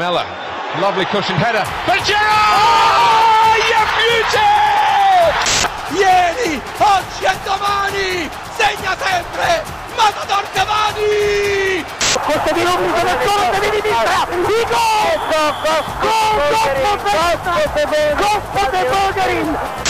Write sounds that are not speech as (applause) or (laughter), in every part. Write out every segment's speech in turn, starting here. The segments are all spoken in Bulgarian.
Lamella. Lovely cushioned header for Gerrard! Oh, you beauty! Ieri, oggi e domani segna sempre Matador Cavani! Questo di Rubio da solo di Gol, Gol, gol! Gol! Gol! Gol! Gol! Gol! Gol! Gol! Gol! Gol!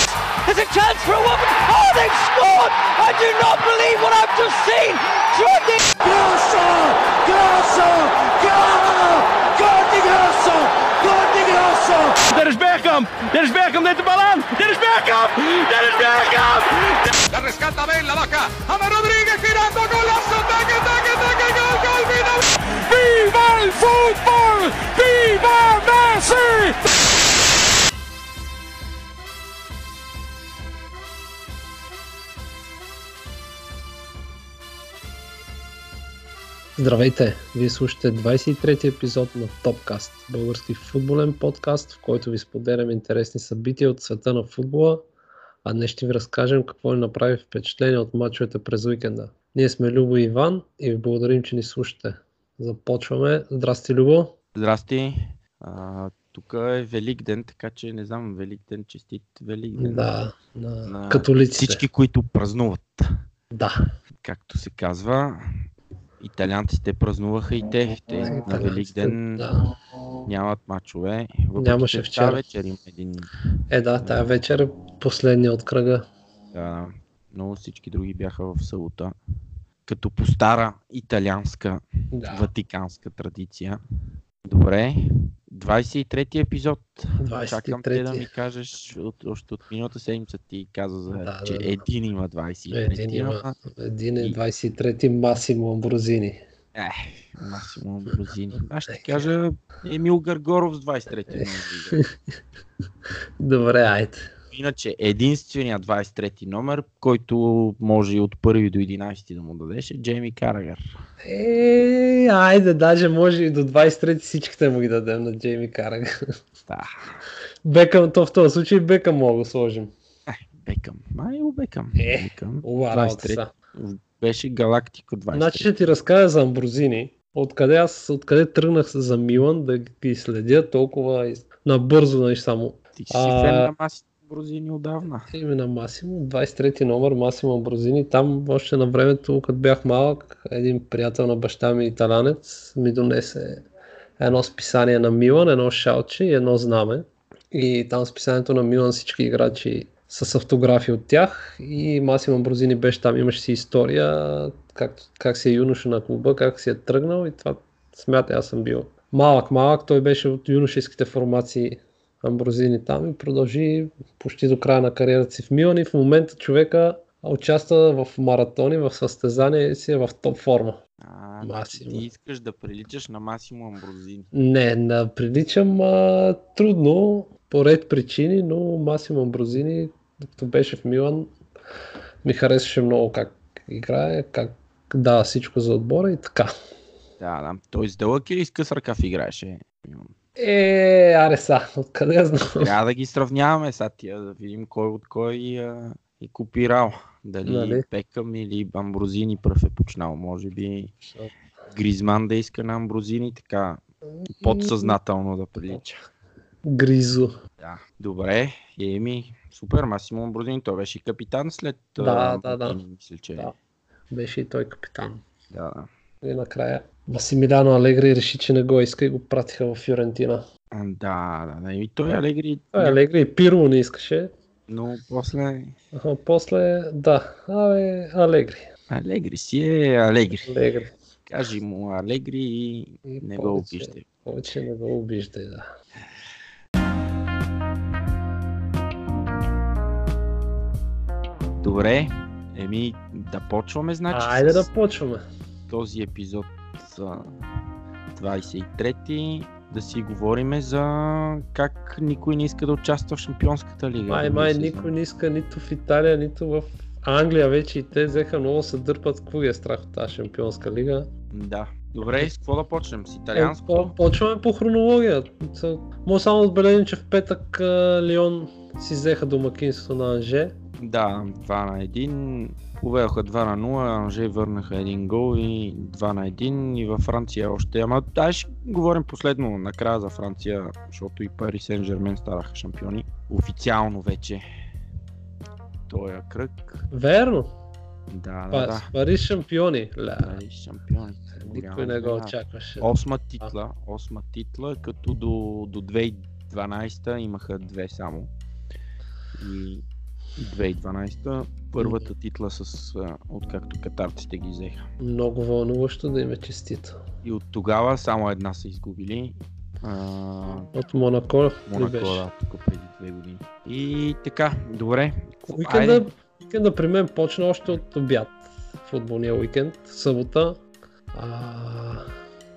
There's a chance for a woman. Oh, they've scored! I do not believe what I've just seen. Jordi Grosso! Grosso! Gol! Gol di Grosso! Gol di Grosso! Dennis Bergkamp! Dennis Bergkamp neemt de bal aan! Dennis Bergkamp! Dennis Bergkamp! La rescata Ben, la baja. Ama Rodríguez girando, golazo, taque, taque, taque, gol, gol, final. Viva el fútbol! Viva Messi! Здравейте! Вие слушате 23-ти епизод на Топкаст, български футболен подкаст, в който ви споделям интересни събития от света на футбола, а днес ще ви разкажем какво ни направи впечатление от мачовете през уикенда. Ние сме Любо и Иван и ви благодарим, че ни слушате. Започваме. Здрасти, Любо! Здрасти. А, тук е Велик ден, така че не знам, Велик ден, честит Велик ден. Да, на, на католиците. Всички, които празнуват, Да. както се казва. Италианците празнуваха и те. Те на Велик ден Да. нямат мачове. Нямаше че вчера. тази вечер има един. Е, да, тая вечер е последния от кръга. Да, но всички други бяха в събота. Като по стара италианска, Да. ватиканска традиция. Добре, 23-ти епизод. Чакам те да ми 23-ти. кажеш, от, още от миналата седмица ти каза, за, Да, че да, да. един има 23 Един има. Един е И- 23-ти Масимо Амброзини. Е, Масимо Амброзини. Аз ще ти кажа Емил Гаргоров с 23-ти номер. игра. Добре, айде. Иначе единствения 23-ти номер, който може и от първи до 11 да му дадеш е Джейми Карагар. Е, айде, даже може и до 23 всичките му ги дадем на Джейми Караг. Да, Бекъм, то в този случай Бекъм мога да сложим. Бекъм. Май го Бекъм. Е, Бекъм. Уа. Беше Галактика 23. Значи ще ти разкажа за Амброзини. Откъде аз, откъде тръгнах за Милан да ги следя толкова набързо, нали само. Ти си А- фен на Маси Брозини отдавна. Име на Масимо, 23 номер, Масимо Амброзини. Там още на времето, като бях малък, един приятел на баща ми, италянец, ми донесе едно списание на Милан, едно шалче и едно знаме. И там списанието на Милан всички играчи с автографи от тях и Масимо Амброзини беше там, имаше си история, как, как си е юноша на клуба, как си е тръгнал и това смятай, аз съм бил малък, малък, той беше от юношеските формации Амброзини там и продължи почти до края на кариерата си в Милан и в момента човека участва в маратони, в състезания и си е в топ форма. А, Масимо. Ти искаш да приличаш на Масимо Амброзини. Не, не приличам а, трудно, по ред причини, но Масимо Амброзини, докато беше в Милан, ми харесваше много как играе, как дава всичко за отбора и така. Да, да. Той с дълъг или с къс ръкав играеше? Е, аре са, откъде я знам? Трябва да ги сравняваме сега тия, да видим кой от кой а, е копирал. Дали Нали? Пекъм или Амброзини пръв е почнал. Може би Гризман да иска на Амброзини така подсъзнателно да прилича. Гризо. Да. Добре, Еми, супер, Масимо Амброзини, той беше и капитан след Да, а, да, да. Мисля, че Да. Беше и той капитан. да, да. И накрая Масимиляно Алегри реши, че не го иска и го пратиха в Фиорентина. Да, да, да. И той Алегри, Той Алегри и Пирло не искаше. но после А после, да, абе, Алегри. Алегри си е Алегри. Алегри. Кажи му Алегри и И не го повече- обиждай. Повече не го обиждай, да. Добре, еми да почваме, значи. Айде да почваме. този епизод за 23-ти да си говориме за как никой не иска да участва в Шампионската лига. Май, май, никой не иска нито в Италия, нито в Англия вече и те взеха много се дърпат. Какво ги е страх от тази шампионска лига? Да. Добре, с какво да почнем? С Е, италианското? по- почваме по хронология. Може само отбележим, че в петък Лион си взеха домакинство на Анже. Да, 2 на 1. Поведоха 2 на 0, Анже върнаха един гол и 2 на 1 и във Франция още. Ама дай ще говорим последно накрая за Франция, защото и Пари Сен Жермен станаха шампиони. Официално вече. Тоя кръг. Верно. Да, да, да. Пари шампиони. Ля, Пари шампиони. никой не го очакваше. Осма титла, осма титла, като до, до 2012 имаха две само. И 2012 първата титла с, откакто катарците ги взеха. Много вълнуващо да им е честито. И от тогава само една са изгубили. А, От Монако Монако, да, тук преди две години. И така, добре. Уикенда, уикенда при мен почна още от обяд. Футболния уикенд, събота. А,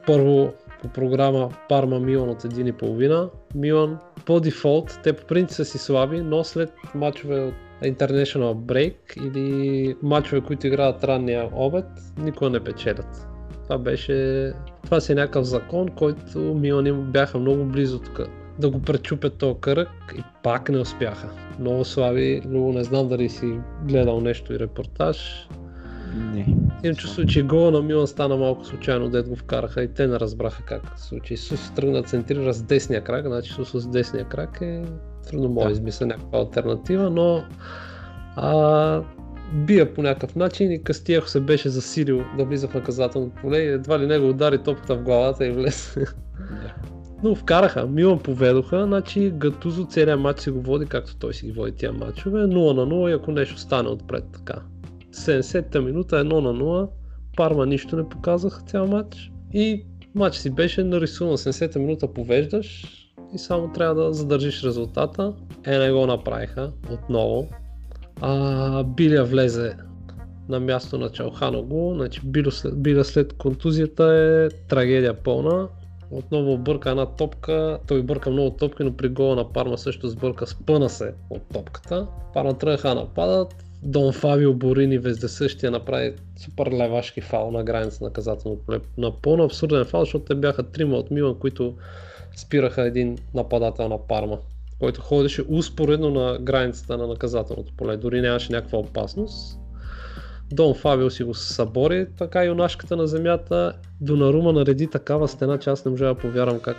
първо по програма Парма Милан от 1,5. Милан по дефолт, те по принцип са си слаби, но след мачове от International Break или мачове, които играят ранния обед, никога не печелят. Това беше... Това си е някакъв закон, който Милан бяха много близо тук да го пречупят този кръг и пак не успяха. Много слаби, но не знам дали си гледал нещо и репортаж. Не. Чувство, че гола на Милан стана малко случайно, дед го вкараха и те не разбраха как се случи. Сус тръгна да центрира с десния крак, значи Сус с десния крак е трудно мога да измисля някаква альтернатива, но а, бия по някакъв начин и Кастиехо се беше засилил да влиза в наказателното поле и едва ли него удари топката в главата и влезе. Да. Но вкараха, Милан поведоха, значи Гатузо целият матч си го води, както той си ги води тия матчове, 0 на 0 и ако нещо стане отпред така. 70-та минута 1 на 0, Парма нищо не показаха цял матч и матч си беше нарисуван 70-та минута повеждаш и само трябва да задържиш резултата. Е, не го направиха отново. А, Биля влезе на място на Чалханого, значи Биля след, Биля след контузията е трагедия пълна. Отново обърка една топка, той бърка много топки, но при гола на Парма също сбърка, спъна се от топката. Парма тръгнаха да нападат, Дон Фабио Борини вездесъщия направи супер левашки фал на граница на наказателно поле. Напълно абсурден фал, защото те бяха трима от Милан, които спираха един нападател на Парма, който ходеше успоредно на границата на наказателното поле. Дори нямаше някаква опасност. Дон Фабио си го събори, така юнашката на земята. Донарума нареди такава стена, че аз не можа да повярвам как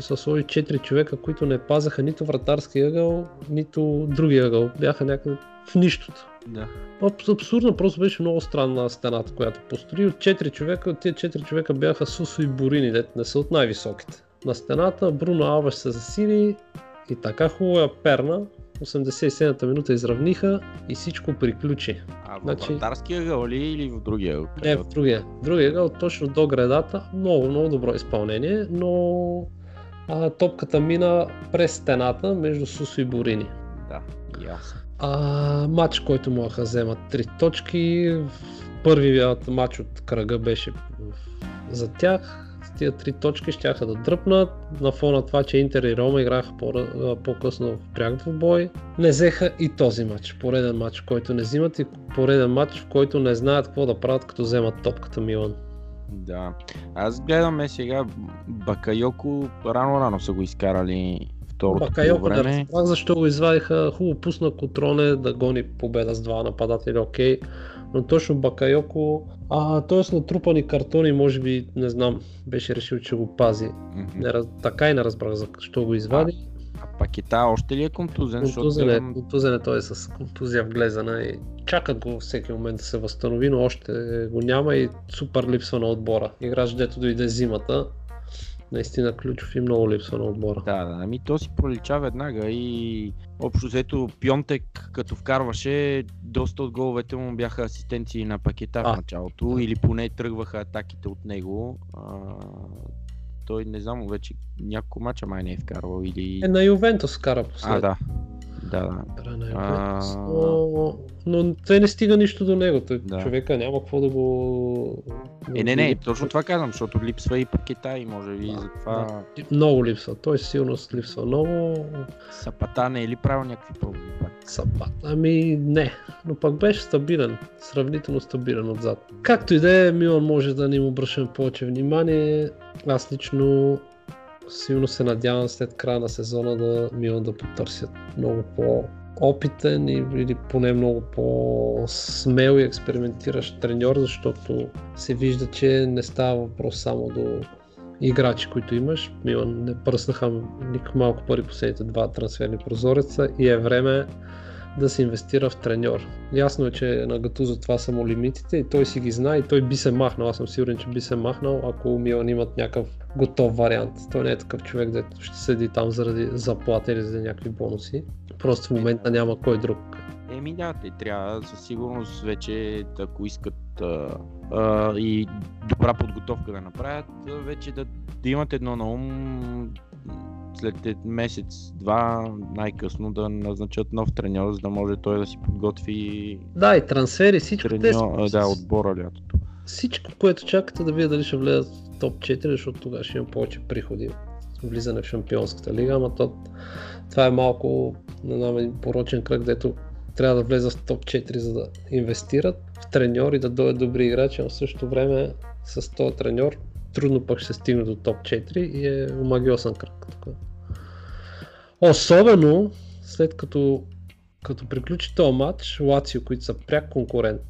са сложи 4 човека, които не пазаха нито вратарски ъгъл, нито други ъгъл. Бяха някъде в нищото. Да. Абс- Абсурдно, просто беше много странна стената, която построи. От 4 човека, от тези 4 човека бяха Сусо и Борини, дето не са от най-високите. На стената Бруно Алваш се засили и така хубаво я перна. 87-та минута изравниха и всичко приключи. А в Значи- вратарския ъгъл ли или в другия? Не, в другия. В другия ъгъл, точно до гредата. Много, много добро изпълнение, но а, топката мина през стената между Сусо и Борини. Да, ясно. А, матч, който могаха да вземат 3 точки. Първият матч от кръга беше за тях. С тия 3 точки щяха да дръпнат. На фона това, че Интер и Рома играха по- по-късно в пряк двубой. Не взеха и този матч. Пореден матч, който не взимат и пореден матч, в който не знаят какво да правят, като вземат топката Милан. Да. Аз гледаме сега Бакайоко, рано-рано са го изкарали второто Бакайоко да време. разбрах защо го извадиха. Хубаво пусна Котроне да гони победа с два нападатели, окей. Но точно Бакайоко, а, т.е. натрупани картони, може би, не знам, беше решил, че го пази. Мгм. Не, така и не разбрах защо го извади. А Пакета още ли е контузен? Защото Контузен е, гледам- контузен е той е с контузия в глезана и чакат го всеки момент да се възстанови, но още го няма и супер липсва на отбора. Играч, дето дойде зимата, наистина ключов и много липсва на отбора. Да, да, ами то си пролича веднага и общо взето Пионтек като вкарваше, доста от головете му бяха асистенции на пакета А, в началото или поне тръгваха атаките от него. А, той не знам, вече няколко мача май не е вкарвал или... Е, на Ювентус кара а, последно. да. Да, да. Кара на А. Но, но те не стига нищо до него. Той, Да. Човека няма какво да го... Е, не, не, точно това казвам, защото липсва и пакета и може би затова Много липсва. Той силно липсва много. Сапата не е ли правил някакви пробви пак? Сапат. Ами не, но пък беше стабилен, сравнително стабилен отзад. Както и да е, Милан може да не им обръщаме повече внимание. Аз лично силно се надявам след края на сезона да Милан да потърсят много по опитен или поне много по-смел и експериментиращ треньор, защото се вижда, че не става въпрос само до играчи, които имаш. Милан не пръснаха никак малко пари последните два трансферни прозореца и е време да се инвестира в треньор. Ясно е, че на Гатузо това са му лимитите и той си ги знае и той би се махнал. Аз съм сигурен, че би се махнал, ако Милан имат някакъв готов вариант. Той не е такъв човек, дето ще седи там заради заплата или за някакви бонуси. Просто в момента няма кой друг. Еми да, те трябва със сигурност вече, ако искат а, а, и добра подготовка да направят, вече да, да имат едно на ум след месец-два най-късно да назначат нов треньор, за да може той да си подготви Да, и трансфери, всичко треньор, те да, отбора лятото. Всичко, което чакате да вие дали ще влезат топ 4, защото тогава ще има повече приходи влизане в Шампионската лига, ама то, това е малко един порочен кръг, дето трябва да влезат в топ 4, за да инвестират в треньор и да дойдат добри играчи, но в същото време с този треньор трудно пък ще стигне до топ 4 и е омагиосен кръг. Особено след като, като приключи този матч, Лацио, които са пряк конкурент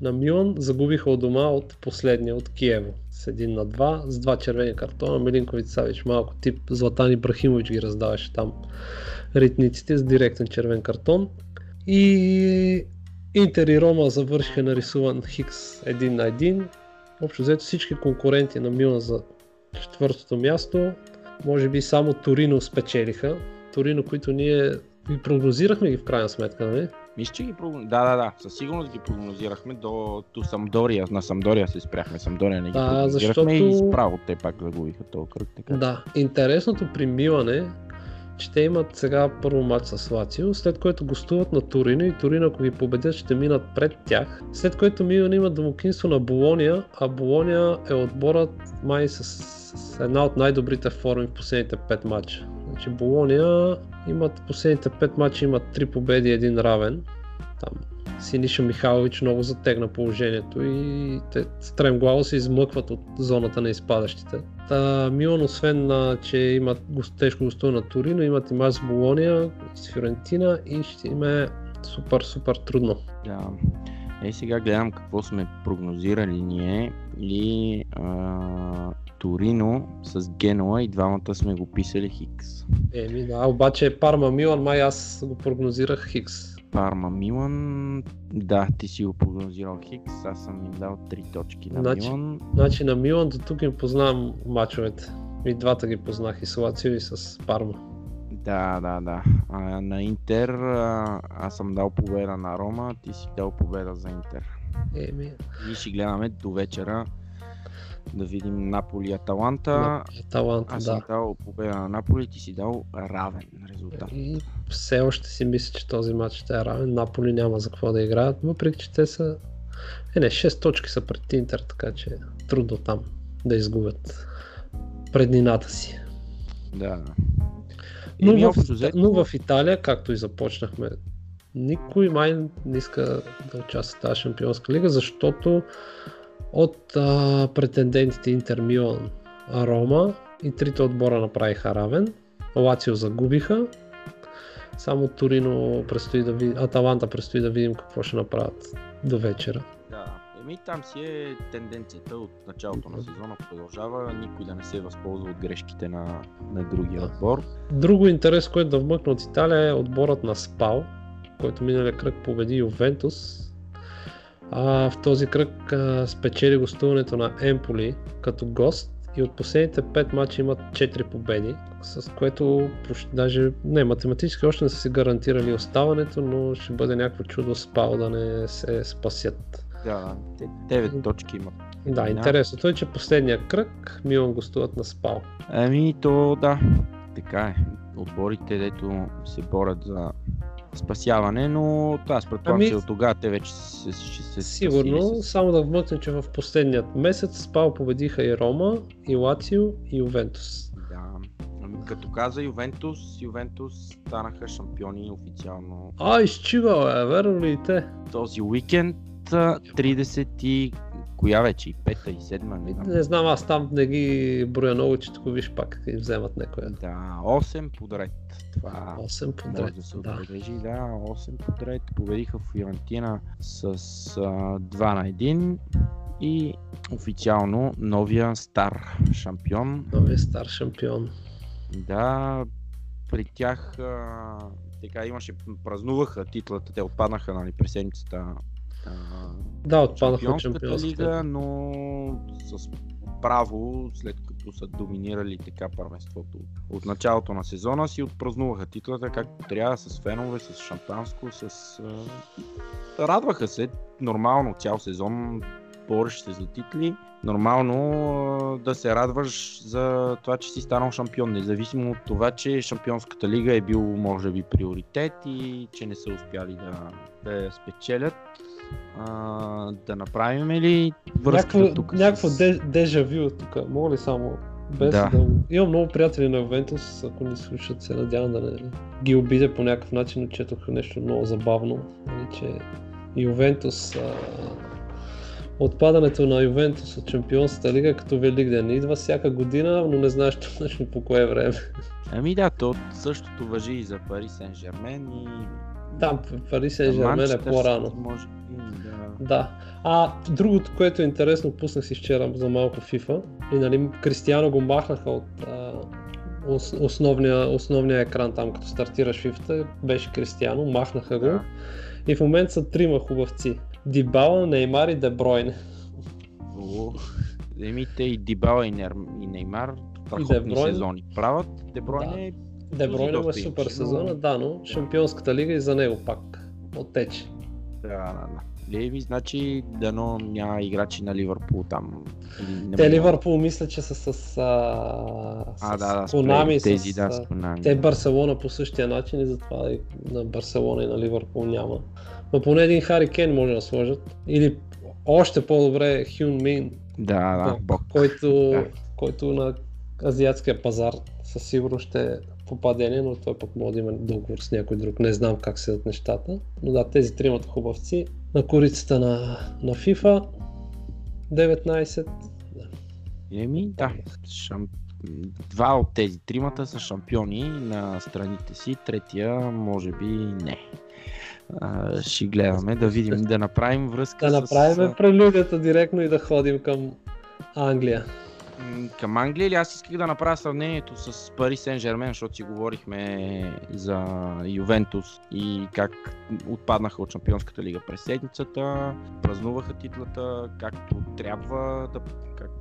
на Милан, загубиха от дома от последния, от Киево. С един на два, с два червени картона. Милинкович Савич малко тип Златан Ибрахимович ги раздаваше там ритниците с директен червен картон. И Интер и Рома завършиха нарисуван Хикс един на един. Общо взето всички конкуренти на Милан за четвъртото място, може би само Торино спечелиха. Торино, които ние ви прогнозирахме ги в крайна сметка, нали? Мисля, че ги прогноз... Да, да, да. Със сигурност ги прогнозирахме до, до Самдория. На Самдория се спряхме. Самдория не ги прогнозирахме защото- и справо те пак загубиха този кръг. Така. Да, интересното при Милан е, че те имат сега първо матч с Лацио, след което гостуват на Торино и Торино ако ги победят ще минат пред тях, след което Милан има домакинство на Болония, а Болония е отборът май с, с една от най-добрите форми в последните 5 матча. Значи Болония имат последните 5 матча имат 3 победи и един равен. Там Синиша Михайлович много затегна положението и те стремглаво се измъкват от зоната на изпадащите. Та, Милан, освен на, че имат тежко гостуване на Торино, имат и мач с Болония, с Фиорентина и ще им е супер, супер трудно. Да. Е, сега гледам какво сме прогнозирали ние и а, Торино с Генуа и двамата сме го писали Хикс. Еми да, обаче Парма Милан, май аз го прогнозирах Хикс. Парма Милан, да, ти си го прогнозирал Хикс, аз съм им дал 3 точки на Значи- Милан. Значи на Милан до тук им познавам мачовете. И двата ги познах и с Лацио и с Парма. Да, да, да. А, на Интер а, аз съм дал победа на Рома, ти си дал победа за Интер. Еми, И ще гледаме до вечера да видим Наполи Аталанта. талант, Аз да. съм дал победа на Наполи, ти си дал равен резултат. Все още си мисля, че този матч ще е равен. Наполи няма за какво да играят, въпреки че те са... Е, не, 6 точки са пред Интер, така че трудно там да изгубят преднината си. Да. Но, Еми, в, взето- но в Италия, както и започнахме, никой май не иска да участва в тази шампионска лига, защото от а, претендентите Интер, Милан, Рома и трите отбора направиха равен. Лацио загубиха. Само Торино предстои да видим, Аталанта предстои да видим какво ще направят до вечера. Да. Еми там си е тенденцията от началото на сезона продължава никой да не се възползва от грешките на, на другия Да. отбор. Друго интерес, което да вмъкна от Италия е отборът на Спал, който миналия кръг победи Ювентус. А, в този кръг а, спечели гостуването на Емполи като гост и от последните 5 мача имат 4 победи, с което даже не, математически още не са си гарантирали оставането, но ще бъде някакво чудо Спал да не се спасят. Да, те 9 точки имат. Да, Да. интересното е, че последния кръг Милан гостуват на Спал. Ами то да, така е. Отборите, дето се борят за спасяване, но аз предполагам, Ами- че от тогава те вече се, ще се Сигурно, спасили само да вмъкна, че в последният месец Спал победиха и Рома, и Лацио, и Ювентус. Да. Ами, като каза Ювентус, Ювентус станаха шампиони официално А, изчива, е, верно ли те? този уикенд. а, 30 и коя вече? И пета, и седма, не знам. Не знам, аз там не ги броя много, че тук виж пак и вземат някоя. Да, 8 подред. Това 8 може подред. да се Да. отбележи. Да, 8 подред. Победиха Фиорентина с а, 2 на 1 и официално новия стар шампион. Новия стар шампион. Да, при тях а, така имаше, празнуваха титлата, те отпаднаха нали, през седмицата а, Да, отпадаха от Шампионската лига, но с право, след като са доминирали така първенството от началото на сезона си, отпразнуваха титлата както трябва, с фенове, с шампанско, с... Радваха се нормално цял сезон, бориш се за титли. Нормално да се радваш за това, че си станал шампион, независимо от това, че Шампионската лига е бил може би приоритет и че не са успяли да, да я спечелят. А, да направим ли връзката Някакво, тук някакво с... де, дежавю тук. Мога ли само без Да. да... Имам много приятели на Ювентус, ако ни слушат, се надявам да не ги обидя по някакъв начин, четох нещо много забавно, нали, че Ювентус а... Отпадането на Ювентус от Чемпионската лига като Великден. Идва всяка година, но не знаеш точно по кое време. Ами да, то същото въжи и за Пари Сен Жермен и... Там Пари Сен Жермен е по-рано. Може би, да. Да. А другото, което е интересно, пуснах си вчера за малко FIFA и нали Кристияно го махнаха от а, ос, основния, основния екран там, като стартираш FIFA, беше Кристияно, махнаха го Да. и в момента са трима хубавци. Дибала, Неймар и Дебройне. О, Еми те и Дибала и, Нер... и Неймар страхотни сезони правят. Дебройне Дебройне му е доста супер сезона, но- да, но Шампионската лига и за него пак оттече. Да, да, да. Леви, значи дано няма играчи на Ливърпул там. Не Те мога. Ливърпул мисля, че са с, а, с А, да, да, с Конами, Play, тези, с, да, с Konami. Те Барселона по същия начин и затова и на Барселона и на Ливърпул няма. Но поне един Хари Кен може да сложат. Или още по-добре Хюн Мин, Да, да, бог. който, Да. който на азиатския пазар със сигурност ще е попадение, но той пък може да има договор с някой друг. Не знам как седат нещата. Но да, тези тримата хубавци на корицата на, на FIFA 19. Еми, да. Шам... Два от тези тримата са шампиони на страните си, третия може би не. А, ще гледаме да видим, да направим връзка Да направим с... прелюдията директно и да ходим към Англия. Към Англия или аз исках да направя сравнението с Пари Сен Жермен, защото си говорихме за Ювентус и как отпаднаха от Шампионската лига през седмицата, празнуваха титлата както трябва да, както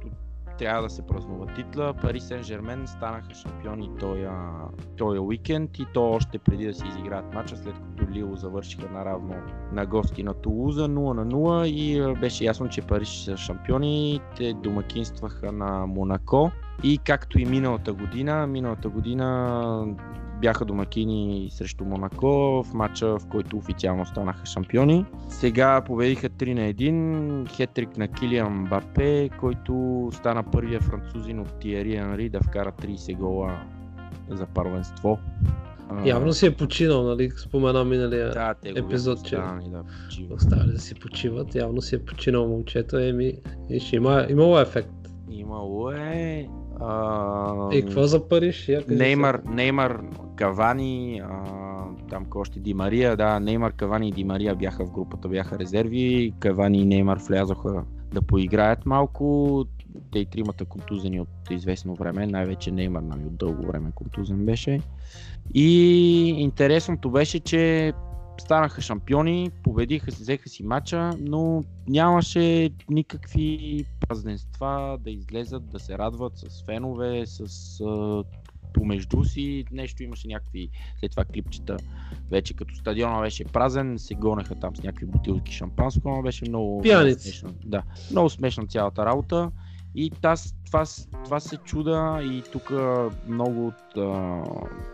трябва да се празнува титла. Пари Сен Жермен станаха шампиони този, този уикенд и то още преди да си изиграят матча, след като Лил завършиха наравно на гости на Тулуза 0 на 0 и беше ясно, че Париж са шампиони. Те домакинстваха на Монако и както и миналата година, миналата година бяха домакини срещу Монако в матча, в който официално станаха шампиони. Сега победиха 3 на 1, хетрик на Килиан Бапе, който стана първия французин от Тиери Анри да вкара 30 гола за първенство. Явно си е починал, нали? Спомена миналия да, те го епизод, че- да оставали да си почиват. Явно си е починал момчето. Еми, и ще има, имало ефект. Имало е... А... И какво за Париж? Я Неймар, Неймар, Кавани, а, там още Ди Мария, да, Неймар, Кавани и Ди Мария бяха в групата, бяха резерви, Кавани и Неймар влязоха да поиграят малко, те и тримата контузени от известно време, най-вече Неймар нали, от дълго време контузен беше. И интересното беше, че станаха шампиони, победиха, взеха си матча, но нямаше никакви празненства да излезат, да се радват с фенове, с а, помежду си. Нещо имаше някакви, след това клипчета, вече като стадиона беше празен, се гонеха там с някакви бутилки шампанско, но беше много Пияници. смешно. Да, много смешна цялата работа. И таз, това, това се чуда и тук много от а,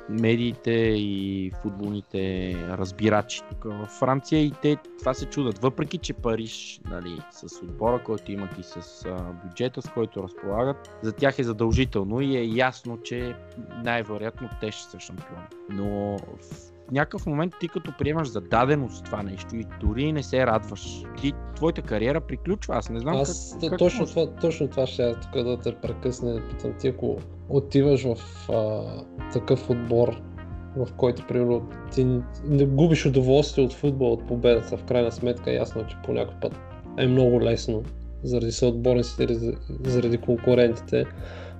медиите и футболните разбирачи тук във Франция и те това се чудат. Въпреки, че Париж нали, с отбора, който имат и с а, бюджета, с който разполагат, за тях е задължително и е ясно, че най-вероятно те ще са шампиони. Но в някакъв момент ти като приемаш за даденост това нещо и дори не се радваш, ти, твоята кариера приключва. Аз не знам Аз как, как точно, може. това, точно това ще я тук да те прекъсне. Питам ти, ако отиваш в а, такъв отбор, в който, примерно, ти не губиш удоволствие от футбол, от победата, в крайна сметка е ясно, че по някой път е много лесно заради съотборниците заради конкурентите.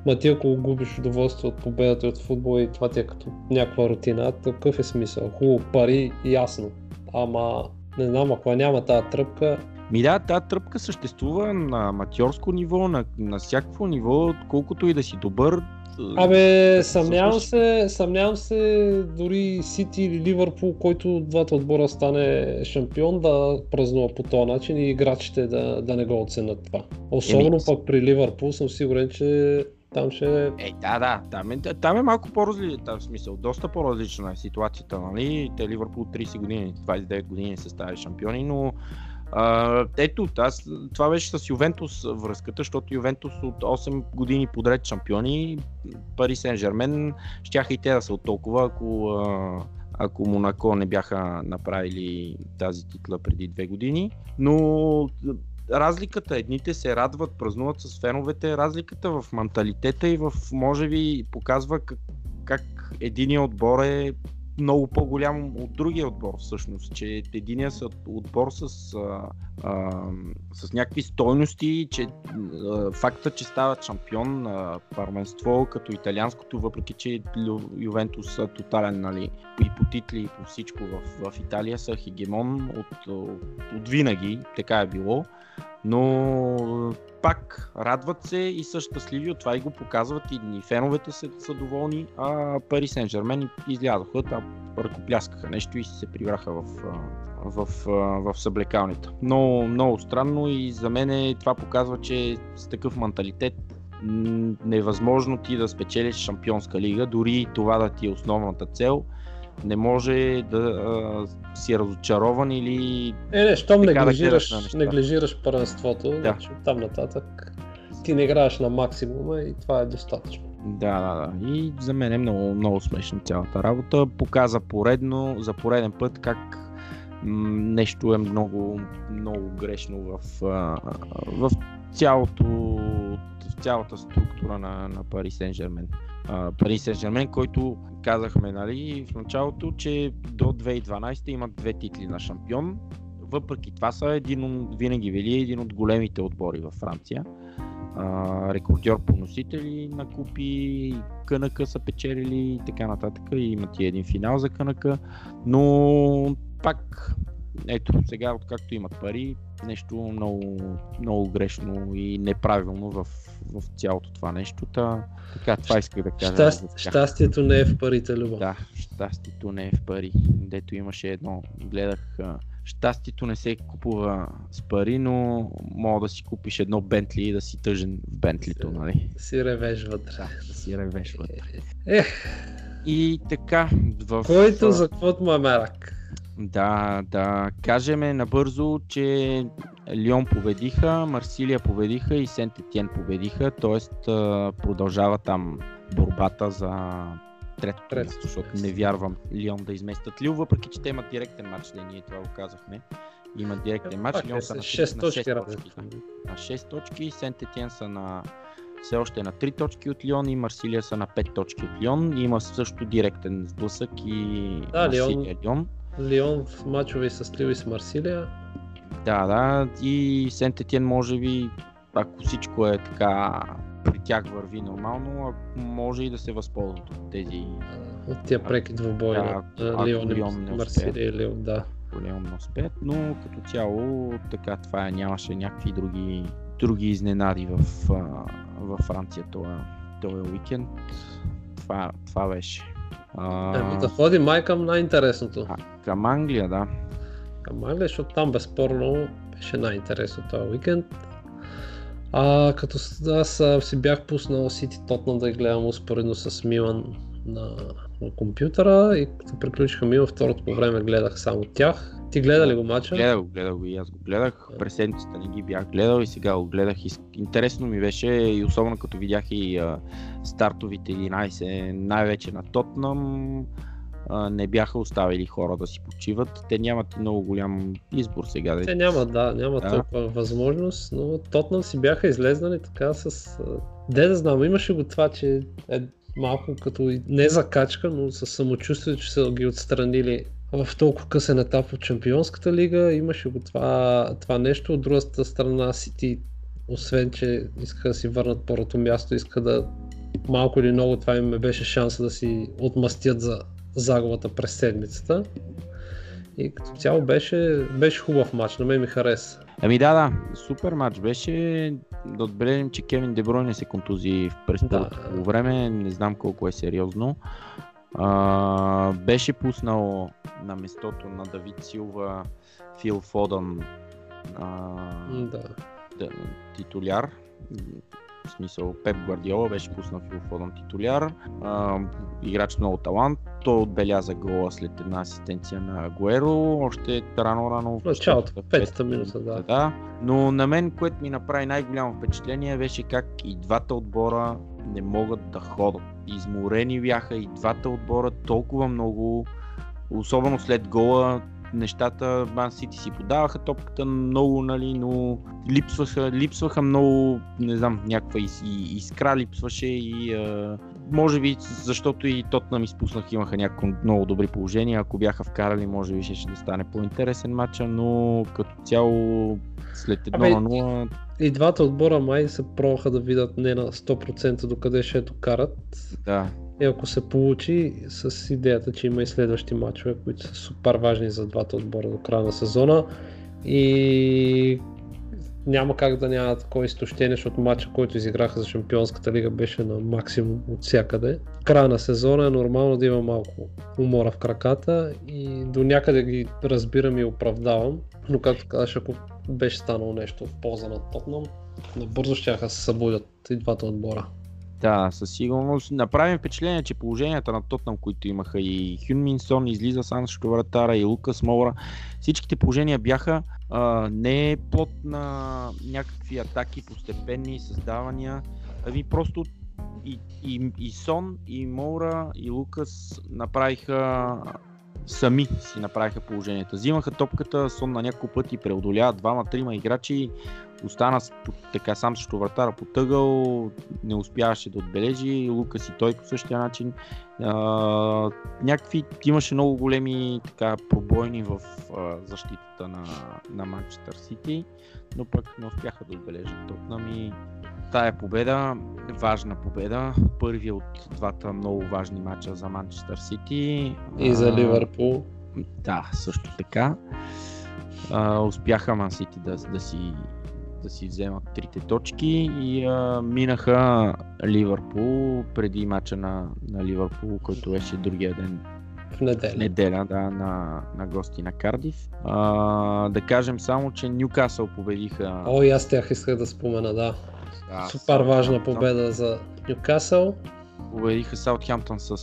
Ма ти ако губиш удоволствие от победата и от футбола и това ти е като някаква рутина, такъв е смисъл. Хубаво пари, ясно. Ама не знам, ако няма тази тръпка, Ми да, тази тръпка съществува на аматьорско ниво, на, на всякакво ниво, колкото и да си добър. Абе, да съмнявам се, съмнявам се дори Сити или Ливърпул, който от двата отбора стане шампион, да празнува по този начин и играчите да, да не го оценят това. Особено Еми, пък при Ливърпул съм сигурен, че там ще... Е, да, да, там е, там е малко по-различна, там в смисъл, доста по-различна е ситуацията, нали? Те Ливърпул 30 години, 29 години се ставали шампиони, но а, ето, аз, това беше с Ювентус връзката, защото Ювентус от 8 години подред шампиони, Пари Сен Жермен, щяха и те да са от толкова, ако, а, ако Монако не бяха направили тази титла преди две години, но разликата, едните се радват, празнуват с феновете, разликата в менталитета и в, може би, показва как, как единия отбор е много по-голям от другия отбор всъщност, че единия са отбор с, а, а, с някакви стойности, че а, факта, че стават шампион на първенство като италианското, въпреки че Лю- Ювентус са тотален, нали, и по титли, и по всичко в, в Италия са хегемон от, от, от винаги, така е било но пак радват се и са щастливи от това и го показват и, и феновете са, са доволни, а Пари Сен Жермен излязоха, там ръкопляскаха нещо и се прибраха в, в, а, в съблекалнята. Много, много странно и за мен това показва, че с такъв менталитет невъзможно ти да спечелиш шампионска лига, дори това да ти е основната цел, не може да а, си разочарован или Е, не, щом Така да неглижираш, неглижираш първенството, да. значи там нататък ти не играеш на максимума и това е достатъчно. Да, да, да. И за мен е много, много смешна цялата работа. Показа поредно, за пореден път как нещо е много, много грешно в, в цялото, в цялата структура на, на Пари Сен Жермен. Пари Сен който казахме нали, в началото, че до 2012 имат две титли на шампион. Въпреки това са един, винаги били един от големите отбори във Франция а, рекордьор по носители на купи, КНК са печелили и така нататък. И имат и един финал за КНК, но пак ето, сега откакто имат пари, нещо много, много грешно и неправилно в, в цялото това нещо. Та, така, това исках да кажа. Щаст, щастието не е в парите, Любо. Да, щастието не е в пари. Дето имаше едно, гледах, щастието не се купува с пари, но мога да си купиш едно Бентли и да си тъжен в Бентлито, нали? Си ревеш вътре. Да, да си ревеш вътре. Ех, И така, в... който за каквото му е мерак. Да, да кажем набързо, че Лион победиха, Марсилия победиха и Сент Етиен победиха, т.е. продължава там борбата за Трето място, защото не вярвам Лион да изместят Лил, въпреки че те имат директен матч, да ние това го казахме. Имат директен матч, Лион е, са на, 6 на точки 6 разлика. точки. Да. На 6 точки, Сент Етиен са на все още на 3 точки от Лион и Марсилия са на 5 точки от Лион. Има също директен сблъсък и Да, Марсилия Лион. Лион в мачове с Лил и с Марсилия. Да, да, и Сент Етиен може би, ако всичко е така при тях върви нормално, може и да се възползват от тези От тия преки двубои Да, на Лион Лион и не Марсилия и Лил, да. голям успех, но като цяло така това е, нямаше някакви други, други изненади в, във Франция този, този уикенд. Това, това беше. А, Еми, да ходи май към най-интересното. а, към Англия, да. Към Англия, защото там безспорно беше най-интересно този уикенд. А като аз си бях пуснал Сити Тотнам да гледам успоредно с Милан на, на компютъра и като приключиха Милан второто по време гледах само тях. Ти гледа ли го мача? Гледах го, гледах го и аз го гледах. През седмицата не ги бях гледал и сега го гледах. И Интересно ми беше и особено като видях и а, стартовите 11, най-вече на Тотнам. Не бяха оставили хора да си почиват. Те нямат много голям избор сега. Те Да... няма, да, няма Да. толкова възможност, но Тотнам си бяха излезнали така с... Де да знам, имаше го това, че е малко като не закачка, но с самочувствие, че са ги отстранили в толкова късен етап от Чемпионската лига. Имаше го това, това нещо. От другата страна Сити, освен че иска да си върнат първото място, иска да малко или много това им беше шанса да си отмъстят за загубата през седмицата. И като цяло беше, беше хубав матч, на мен ми хареса. Ами да, да, супер матч беше. Да отбележим, че Кевин Дебройне се контузи през Да. време. Не знам колко е сериозно. А, беше пуснал на местото на Давид Силва Фил Фодън а, да, титуляр. В смисъл Пеп Гвардиола беше пуснал Фил Фодън титуляр. А, играч много талант. Той отбеляза гола след една асистенция на Агуеро. Още рано-рано. в началото, петата минута, да. да. Но на мен, което ми направи най-голямо впечатление, беше как и двата отбора не могат да ходят. Изморени бяха и двата отбора толкова много, особено след гола, нещата, Ман Сити си подаваха топката много, нали, но липсваха, липсваха много, не знам, някаква из, искра липсваше и а, може би защото и Тотнам изпуснах, имаха някакво много добри положения, ако бяха вкарали, може би ще, ще да стане по-интересен матча, но като цяло след 1 Абе, на 0 И двата отбора май се пробваха да видят не на 100% докъде ще докарат. да, И ако се получи с идеята, че има и следващи матчове, които са супер важни за двата отбора до края на сезона. И няма как да няма такова изтощение, защото матча, който изиграха за Шампионската лига беше на максимум от всякъде. Края на сезона е нормално да има малко умора в краката и до някъде ги разбирам и оправдавам. Но както казаш, ако беше станало нещо в полза на Тотнам, набързо ще се събудят и двата отбора. Да, със сигурност. Направим впечатление, че положенията на Тотнам, които имаха и Хюн Минсон, излиза срещу вратара, и Лукас Моура, всичките положения бяха а, не плод на някакви атаки, постепенни създавания, ами просто и, и, и Сон, и Моура, и Лукас направиха сами си направиха положенията. Взимаха топката, Сон на няколко пъти преодоля двама-трима играчи, остана така сам срещу вратара по тъгъл, не успяваше да отбележи, Лукас и той по същия начин. А, някакви, имаше много големи така, пробойни в а, защитата на, на Манчестър Сити, но пък не успяха да отбележат Тотнам и тая победа, важна победа, първи от двата много важни мача за Манчестър Сити. И за Ливърпул. да, също така. А, успяха Ман Сити да, да, си, да си вземат трите точки и а, минаха Ливърпул преди мача на, на Ливърпул, който беше другия ден В неделя. в неделя да, на, на гости на Кардив. А, да кажем само, че Ньюкасъл победиха. О, и аз тях исках да спомена, да. да, Супер важна победа за Нюкасъл. Победиха Саутхемптън с а,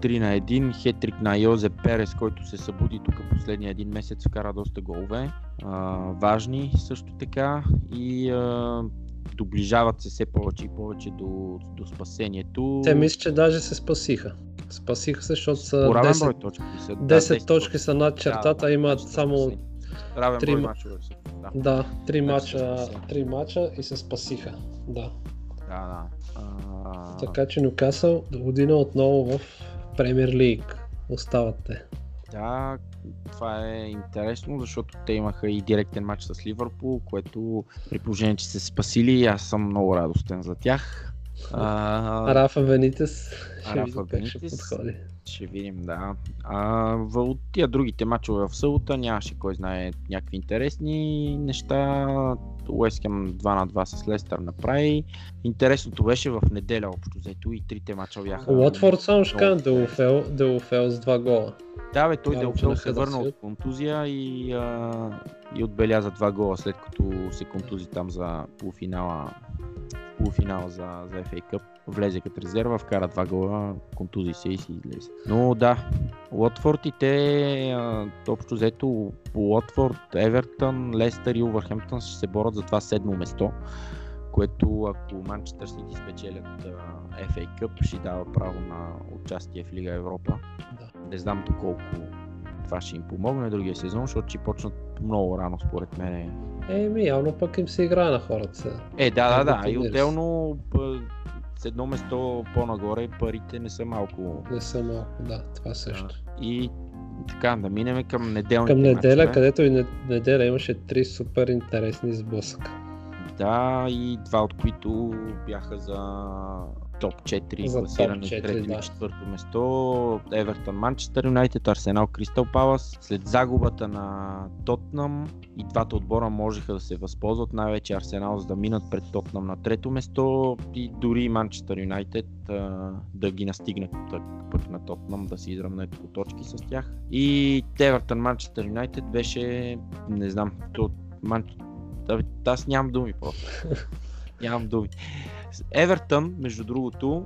3 на 1. Хетрик на Йозе Перес, който се събуди тук последния един месец, вкара доста голове. А, важни също така и а, доближават се все повече и повече до, до спасението. Те мисля, че даже се спасиха. Спасиха се, защото са По равен 10, брой точки са. 10 точки са над чертата, да, имат само спасени. Равен три брой ма- мачове са. Да, да, 3 Значи мача, се спасиха. 3 мача и се спасиха. Да. Да. да. А, Така че Нюкасъл до година отново в Премьер Лиг. Остават те. Да, това е интересно, защото те имаха и директен матч с Ливърпул, което при положение, че се спасили, аз съм много радостен за тях. А, Рафа Венитес ще Рафа как ще подходи. ще видим, да. А, от тия другите мачове в събота нямаше кой знае някакви интересни неща. Уест Хем 2 на 2 с Лестър направи. Интересното беше в неделя общо взето и трите мача бяха. Уотфорд само ще кажа Делофел, Делофел с 2 гола. Да, бе, той Делфел на се върна от контузия и, а, и отбеляза два гола след като се контузи там за полуфинала, полуфинала за, за FA Cup. Влезе като резерва, вкара два гола, контузи се и си излезе. Но да, Уотфорд и те, а, общо взето, Уотфорд, Евертън, Лестър и Увърхемптън ще се борят за това седмо место, което ако Манчестър Сити спечелят а, FA Cup, ще дава право на участие в Лига Европа. Да. Не знам доколко това ще им помогне другия сезон, защото ще почнат много рано според мен. Еми, явно пък им се играе на хората сега. Е, да, да, да. И отделно с едно место по-нагоре парите не са малко. Не са малко, да, това също. И така, да минем към неделните Към неделя, мачове. където и не- неделя имаше три супер интересни сблъсъка. Да, и два от които бяха за топ 4, За класирани топ в 4, трето да. четвърто место. Евертън, Манчестър Юнайтед, Арсенал, Кристал Палас. След загубата на Тотнам и двата отбора можеха да се възползват, най-вече Арсенал, за да минат пред Тотнам на трето место и дори Манчестър Юнайтед да ги настигнат пък, на Тотнам, да се изравнят по точки с тях. И Евертън, Манчестър Юнайтед беше, не знам, то, Ман... Аз нямам думи просто. (laughs) нямам думи. Евертън, между другото,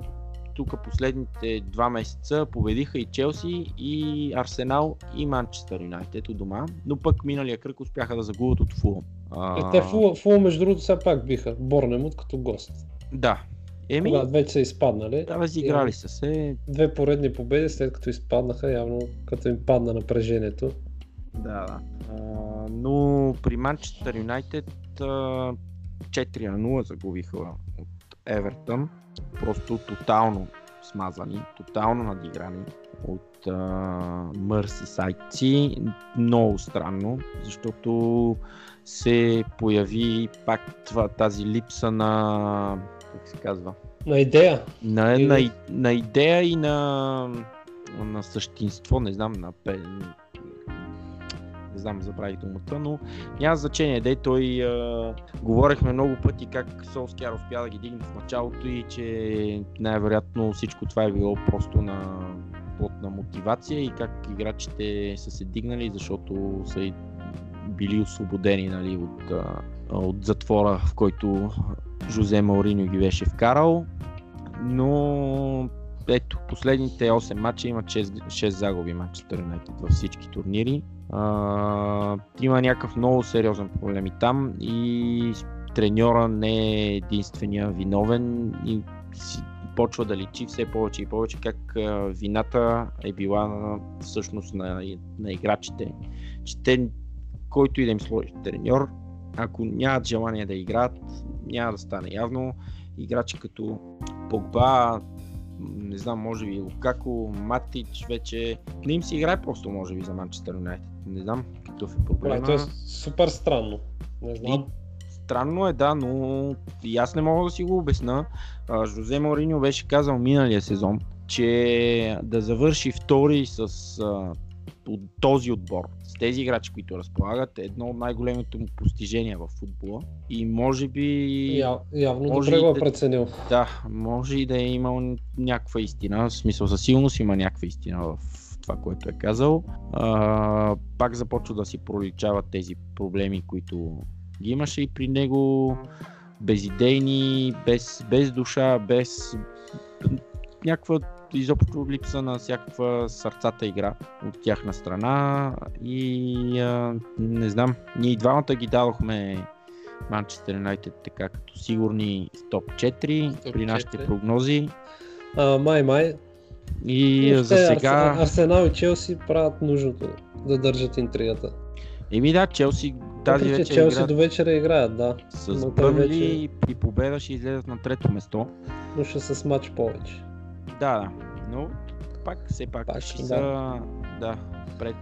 тук последните два месеца победиха и Челси, и Арсенал, и Манчестър Юнайтед у дома, но пък миналия кръг успяха да загубят от Фулъм. А, Е, те фул, фул, между другото, все пак биха Борнемут като гост. Да. Еми, Когато вече са изпаднали. да, разиграли са се. Две поредни победи, след като изпаднаха, явно като им падна напрежението. Да, да. А, но при Манчестър Юнайтед 4 на 0 загубиха от Евертън. Просто тотално смазани, тотално надиграни от мърсисайдци. Много странно, защото се появи пак това, тази липса на как се казва, На идея. на, И- на, на идея и на, на същинство, не знам, на знам, забравих думата, но няма значение. Дей той а, говорехме много пъти как Солскияр успя да ги дигне в началото и че най-вероятно всичко това е било просто на плод на мотивация и как играчите са се дигнали, защото са и били освободени нали, от, от затвора, в който Жозе Мауриньо ги беше вкарал. Но ето, последните 8 мача имат 6, 6 загуби Манчестър Юнайтед всички турнири. А, има някакъв много сериозен проблем и там и треньора не е единствения виновен и си почва да личи все повече и повече как а, вината е била на, всъщност на, на играчите. Че те, който и да им сложи треньор, ако нямат желание да играят, няма да стане явно. Играчи като Погба, не знам, може би Лукако, Матич вече не им се играе просто, може би, за Манчестър Юнайтед. Не знам какъв е проблема. Това е супер странно. Не знам. Странно е, да, но и аз не мога да си го обясна. А, Жозе Мориньо беше казал миналия сезон, че да завърши втори с а, от този отбор, с тези играчи, които разполагат, е едно от най-големите му постижения в футбола. И може би... Я, явно може добре и го е да- преценил. Да, може и да е имал някаква истина, в смисъл със сигурност има някаква истина в това, което е казал. А, пак започва да си проличават тези проблеми, които ги имаше и при него. Безидейни, без, без душа, без някаква изобщо липса на всякаква сърцата игра от тяхна страна и а, не знам, ние и двамата ги дадохме Манчестър Юнайтед така като сигурни в топ 4 Топ при нашите 4. прогнози А, май, май. И Въобще, за сега... Арс- Арсенал и Челси правят нужното да държат интригата. Еми да, Челси тази Въпреки, че вечер Челси играят до вечера играят, да. с Бърнли вече- и победа ще излезат на трето место. Но ще с матч повече. Да, да, но пак все пак, Пак, ще да. са да, пред,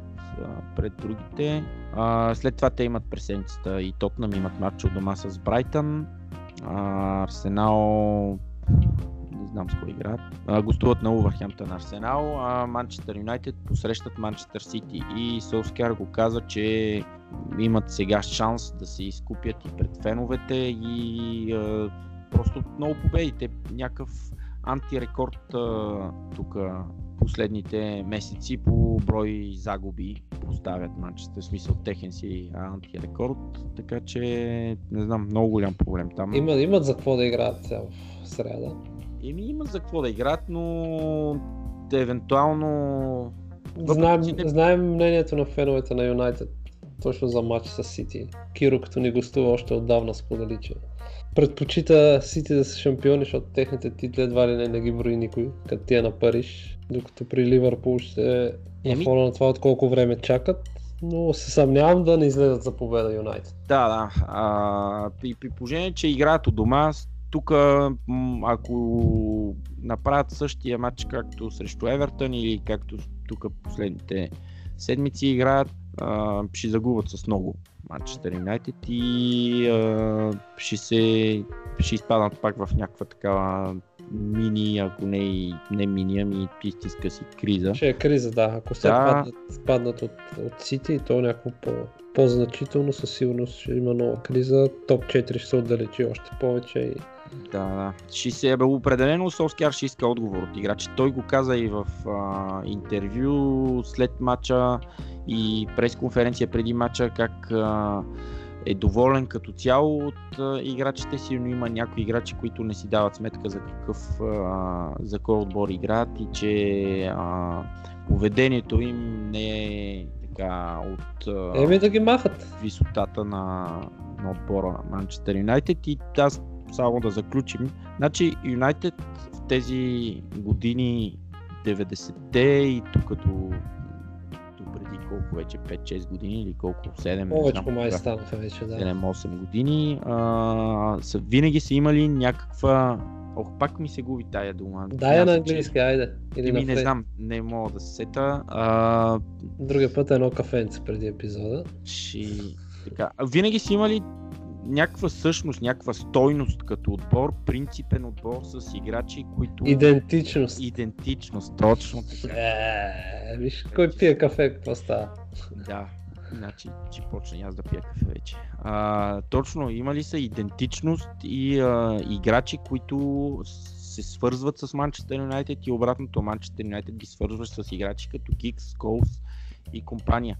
пред другите. А, след това те имат през седмицата и Тотнам имат матч от дома с Брайтън. А, Арсенал знам с кой играят. Гостуват на Увърхемптън Арсенал, а Манчестър Юнайтед посрещат Манчестър Сити. И Солскияр го каза, че имат сега шанс да се изкупят и пред феновете и а, просто много победи. Те някакъв антирекорд тук последните месеци по брой загуби по поставят Манчестър, в смисъл техен си антирекорд, така че не знам, много голям проблем там. Има, имат за какво да играят в среда. Еми има за какво да играят, но евентуално... Знаем, не- знаем мнението на феновете на Юнайтед точно за матч с Сити. Киро като ни гостува още отдавна сподели, че предпочита Сити да са шампиони, защото техните титли едва ли не, не ги брои никой, като тия на Париж, докато при Ливърпул ще е на фона на това от колко време чакат, но се съмнявам да не излезат за победа Юнайтед. Да, да. А, при, при положение, че играят у дома, тук ако направят същия матч както срещу Евертън или както тук последните седмици играят, а, ще загубят с много Манчестър Юнайтед и а, ще се ще изпаднат пак в някаква такава мини, ако не, и- не мини, ами истинска си криза. Ще е криза, да. Ако се Да. паднат, паднат от, от Сити и то някакво по, по-значително, със сигурност ще има нова криза. Топ 4 ще се отдалечи още повече и Да, да. Ще се бе определено Солскияр ще иска отговор от играчи. Той го каза и в а, интервю след матча и пресконференция преди матча как а, е доволен като цяло от а, играчите си, но има някои играчи, които не си дават сметка за какъв а, за кой отбор играят и че а, поведението им не е така от а, еми да ги махат. висотата на, на отбора на Манчестър Юнайтед и аз само да заключим. Значи Юнайтед в тези години 90-те и тук като, до преди колко вече 5-6 години или колко 7 не Повече знам май станаха вече, да. 7-8 години, а, са, винаги са имали някаква... Ох, пак ми се губи тая дума. Дай я на Мисля, че- английски, айде. Или на не знам, не мога да се сета. А, Другия път е едно кафенце преди епизода. ще... Така. Винаги си имали някаква същност, някаква стойност като отбор, принципен отбор с играчи, които... Идентичност. Идентичност, точно така. Е, виж кой пие кафе, какво става. Да, значи ще почна аз да пия кафе вече. А, точно, имали са идентичност и а, играчи, които се свързват с Манчестър Юнайтед и обратното Манчестър Юнайтед ги свързва с играчи като Гикс, Колс и компания.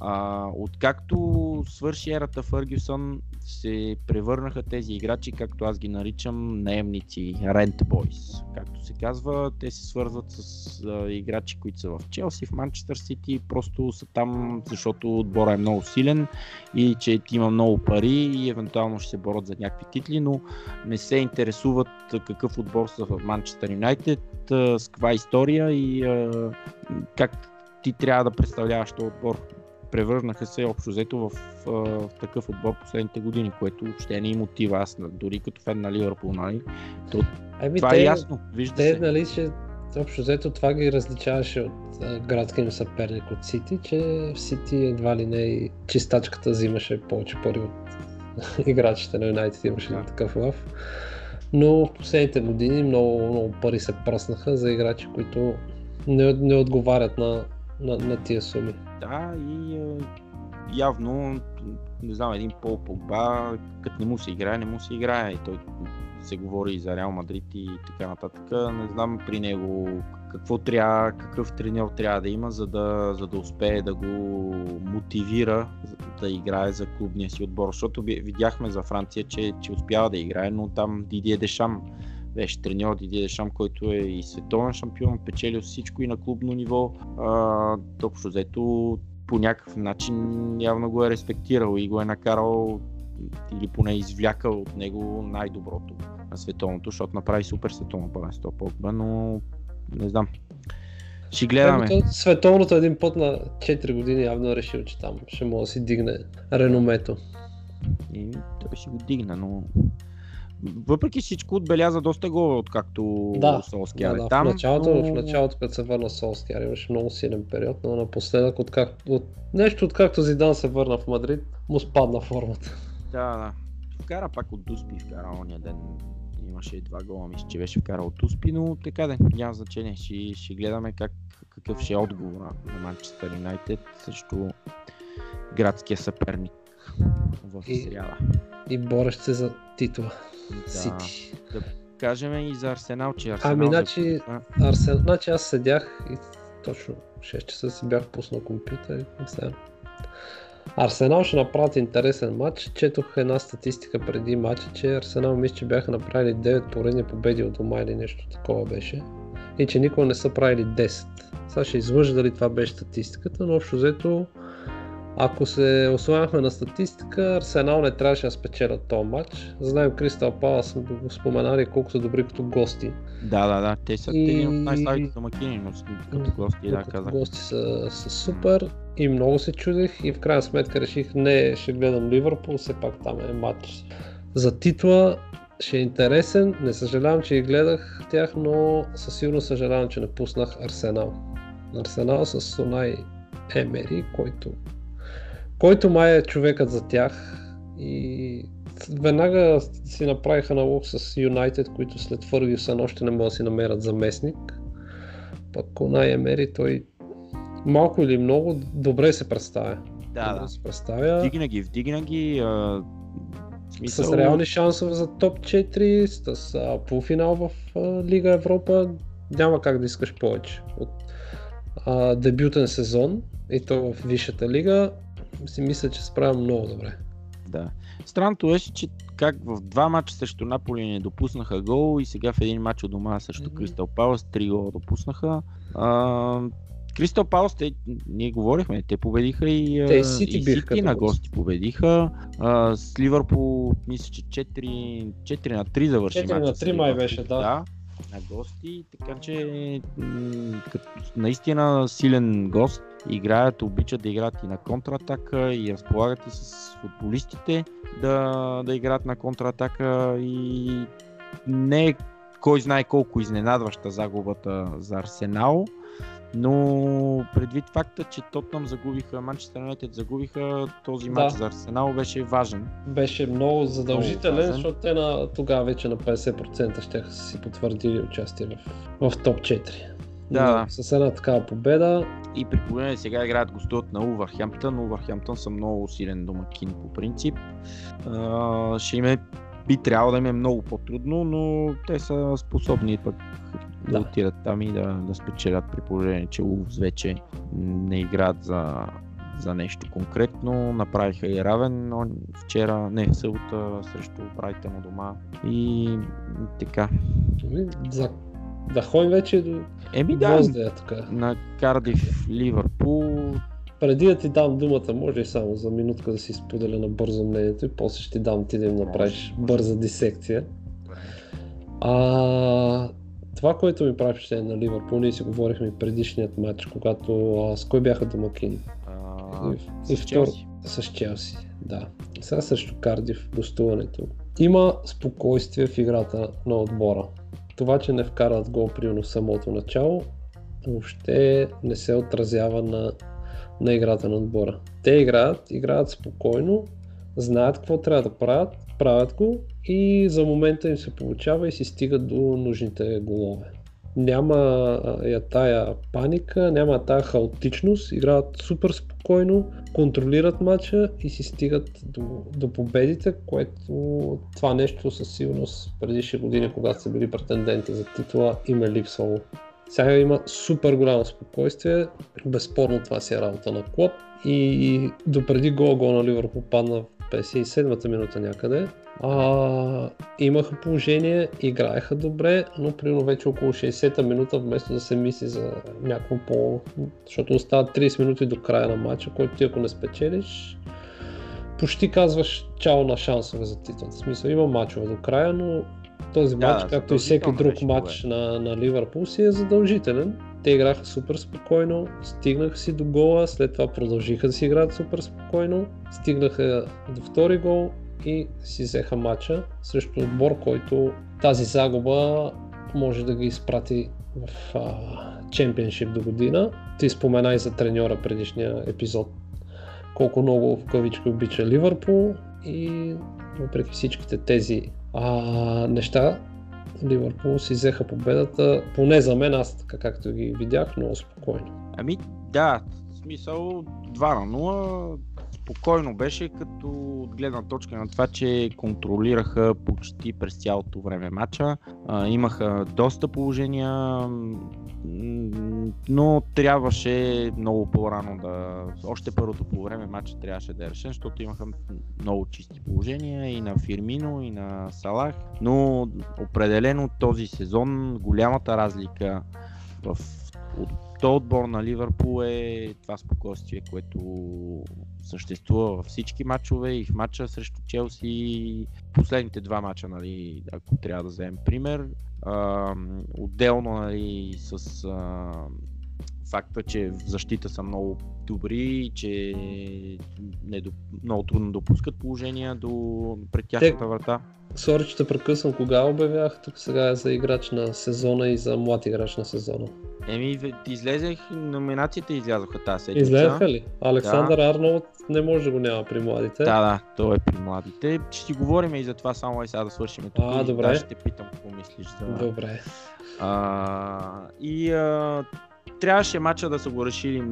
А, откакто свърши ерата Фъргюсън, се превърнаха тези играчи, както аз ги наричам, наемници, rent boys. Както се казва, те се свързват с а, играчи, които са в Челси, в Манчестър Сити, просто са там, защото отбора е много силен и че има много пари и евентуално ще се борят за някакви титли, но не се интересуват какъв отбор са в Манчестър Юнайтед, с каква история и а, как ти трябва да представляваш този отбор превърнаха се общо взето в, в такъв отбор последните години, което въобще не им мотива. Аз дори като фен на Ливърпул, нали? Еми, Това те, е ясно, вижда Те, се. нали, че общо взето това ги различаваше от а, градския им съперник от Сити, че в Сити едва ли не чистачката взимаше повече пари от (laughs) играчите на Юнайтед, имаше Да. такъв лав. Но в последните години много, много пари се пръснаха за играчи, които не, не отговарят на, на, на тия суми. Да, и явно, не знам, един Пол Погба, като не му се играе, не му се играе. И той се говори и за Реал Мадрид и така нататък. Не знам при него какво трябва, какъв треньор трябва да има, за да, за да успее да го мотивира да играе за клубния си отбор. Защото ви- видяхме за Франция, че, че успява да играе, но там Дидие Дешам беше треньор Дидие Дешам, който е и световен шампион, печелил всичко и на клубно ниво. А, общо взето по някакъв начин явно го е респектирал и го е накарал или поне извлякал от него най-доброто на световното, защото направи супер световно първенство Погба, но не знам. Ще гледаме. Ами, то Световното един път на 4 години явно е решил, че там ще може да си дигне реномето. И той ще го дигна, но въпреки всичко отбеляза доста голове, откакто Да, Солскияр да, е там. в, началото, но... в началото, като се върна Солскияр, имаше много силен период, но напоследък, откак, от, нещо откакто Зидан се върна в Мадрид, му спадна формата. Да, да. Вкара пак от Дуспи, вкара ония ден. Имаше два гола, мисля, че беше вкарал от Дуспи, но така да, няма значение. Ще, ще гледаме как, какъв ще е отговор на Манчестър Юнайтед срещу градския съперник в И- сряда. И борещ се за титла. Да. Сити. Кажем и за Арсенал, че Арсенал... Ами, значи, започна- Арсен... значи аз седях и точно 6 часа си бях пуснал компютър и сега. Арсенал ще направят интересен матч. Четох една статистика преди матча, че Арсенал мисля, че бяха направили 9 поредни победи от дома или нещо такова беше. И че никога не са правили 10. Сега ще излъжа дали това беше статистиката, но общо взето ако се осланяхме на статистика, Арсенал не трябваше да спечелят този матч. Знаем Кристал Палас сме го споменали колко са добри като гости. Да, да, да. Те са И- от най-слабите домакини, но като гости, да, като казах. гости са, са супер и много се чудех и в крайна сметка реших не ще гледам Ливърпул, все пак там е матч за титла. Ще е интересен, не съжалявам, че ги гледах тях, но със сигурност съжалявам, че не пуснах Арсенал. Арсенал с Сонай Емери, който, който май е човекът за тях и веднага си направиха налог с Юнайтед, които след Фъргюсън още не могат да си намерят заместник. Пък Онай Емери той малко или много добре се представя. Да, добре да. се представя. Вдигна ги, вдигна ги. А, смисъл, С реални шансове за топ 4, с а, полуфинал в а, Лига Европа, няма как да искаш повече. От а, дебютен сезон и то в Висшата лига, си мисля, че се справя много добре. Да. Странното беше, че как в два мача срещу Наполи не допуснаха гол и сега в един матч от дома срещу. Кристал Палас три гола допуснаха. А, Кристал Палас, те, ние говорихме, те победиха и, Те и Сити и Сити на гости. победиха. А, с Ливърпул, мисля, че 4, 4 на 3 завърши 4 на матча с 3 май беше, да. да. На гости, така че м, наистина силен гост. Играят, обичат да играят и на контратака и разполагат и с футболистите да, да играят на контратака и не е кой знае колко изненадваща загубата за Арсенал, но предвид факта, че Тотнам загубиха, Манчестър Юнайтед загубиха, този Да. матч за Арсенал беше важен. Беше много задължителен, важен. защото те на, тогава вече на 50% ще си потвърдили участие в, в топ 4. Да. Но С една такава победа, И при положение сега играят гостуват на Увърхемптън. Увърхемптън са много силен домакин по принцип. А, ще им е, би трябвало да им е много по-трудно, но те са способни пък да, Да. отидат там и да, да спечелят при положение, че Улвс вече не играят за, за нещо конкретно. Направиха и равен но вчера, не, събота срещу Брайтън у дома. И така. ами, за, да ходим вече до Еми да, гвоздея тук. на Кардив Ливърпул Преди да ти дам думата, може и само за минутка да си споделя на бързо мнението и после ще ти дам ти да им направиш бърза дисекция. А, това, което ми прави впечатление на Ливърпул, ние си говорихме и предишният матч, когато а, с кой бяха домакини? а, И, с Челси. с Челси, да. Сега срещу Кардив, гостуването. Има спокойствие в играта на отбора. Това, че не вкарат гол примерно в самото начало, въобще не се отразява на, на играта на отбора. Те играят, играят спокойно, знаят какво трябва да правят, правят го и за момента им се получава и си стигат до нужните голове. Няма я тая паника, няма тая хаотичност, играят супер спокойно, контролират матча и си стигат до, до победите, което това нещо със сигурност предишни години, когато са били претенденти за титла, им е липсвало. Сега има супер голямо спокойствие, безспорно това си е работа на Клоп и допреди гол гол на Ливърпул падна в 57-та минута някъде. А, имаха положение, играеха добре, но примерно вече около 60-та минута, вместо да се мисли за някакво по... Защото остават 30 минути до края на матча, който ти ако не спечелиш, почти казваш чао на шансове за титлата. В смисъл има матчове до края, но този Да, матч, както и всеки друг матч на, на Ливърпул, си е задължителен. Те играха супер спокойно, стигнаха си до гола, след това продължиха да си играят супер спокойно, стигнаха до втори гол и си взеха матча срещу отбор, който тази загуба може да ги изпрати в а, чемпионшип до година. Ти спомена и за треньора предишния епизод, колко много в кавички обича Ливърпул и въпреки всичките тези а, неща, Ливърпул си взеха победата, поне за мен, аз така както ги видях, много спокойно. Ами да, в смисъл 2 на 0, спокойно беше, като от гледна точка на това, че контролираха почти през цялото време матча. А, имаха доста положения, но трябваше много по-рано да... Още първото по време матча трябваше да е решен, защото имаха много чисти положения и на Фирмино, и на Салах, но определено този сезон голямата разлика в от то отбор на Ливърпул е това спокойствие, което съществува във всички матчове и в матча срещу Челси. Последните два матча, нали, ако трябва да вземем пример. А, отделно нали, с а, факта, че в защита са много добри, че не до, много трудно допускат положения до пред тяхната врата. Сори, че те прекъсвам. Кога обявях тук сега е за играч на сезона и за млад играч на сезона? Еми, излезех, номинациите излязоха тази седмица. Излеzaха ли? Александър Арнолд не може да го няма при младите. Да, да, той е при младите. Ще си говорим и за това, само и сега да свършим тук. А, добре. Даже ще те питам какво мислиш за... Добре. А, и а, трябваше матча да са го решили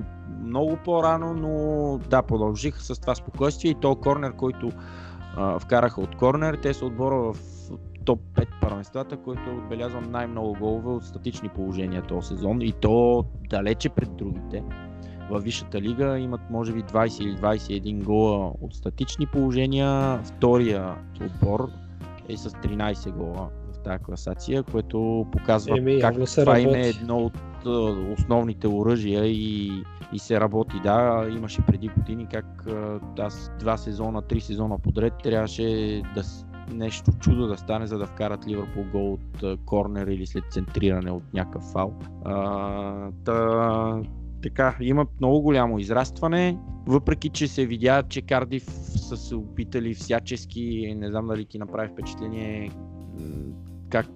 много по-рано, но да, продължиха с това спокойствие и то корнер, който а, вкараха от корнер. Те са отбора в топ 5 първенствата, който е най-много голове от статични положения този сезон и то далече пред другите. Във Висшата лига имат може би 20 или 21 гола от статични положения. Втория отбор е с 13 гола в тази класация, което показва Еми, как това е работи. едно от основните оръжия и, и се работи. Да, имаше преди години как аз два сезона, три сезона подред трябваше да нещо чудо да стане, за да вкарат Ливърпул гол от корнер или след центриране от някакъв фал. А, та, така, има много голямо израстване, въпреки че се видя, че Кардив са се опитали всячески, не знам дали ти направи впечатление как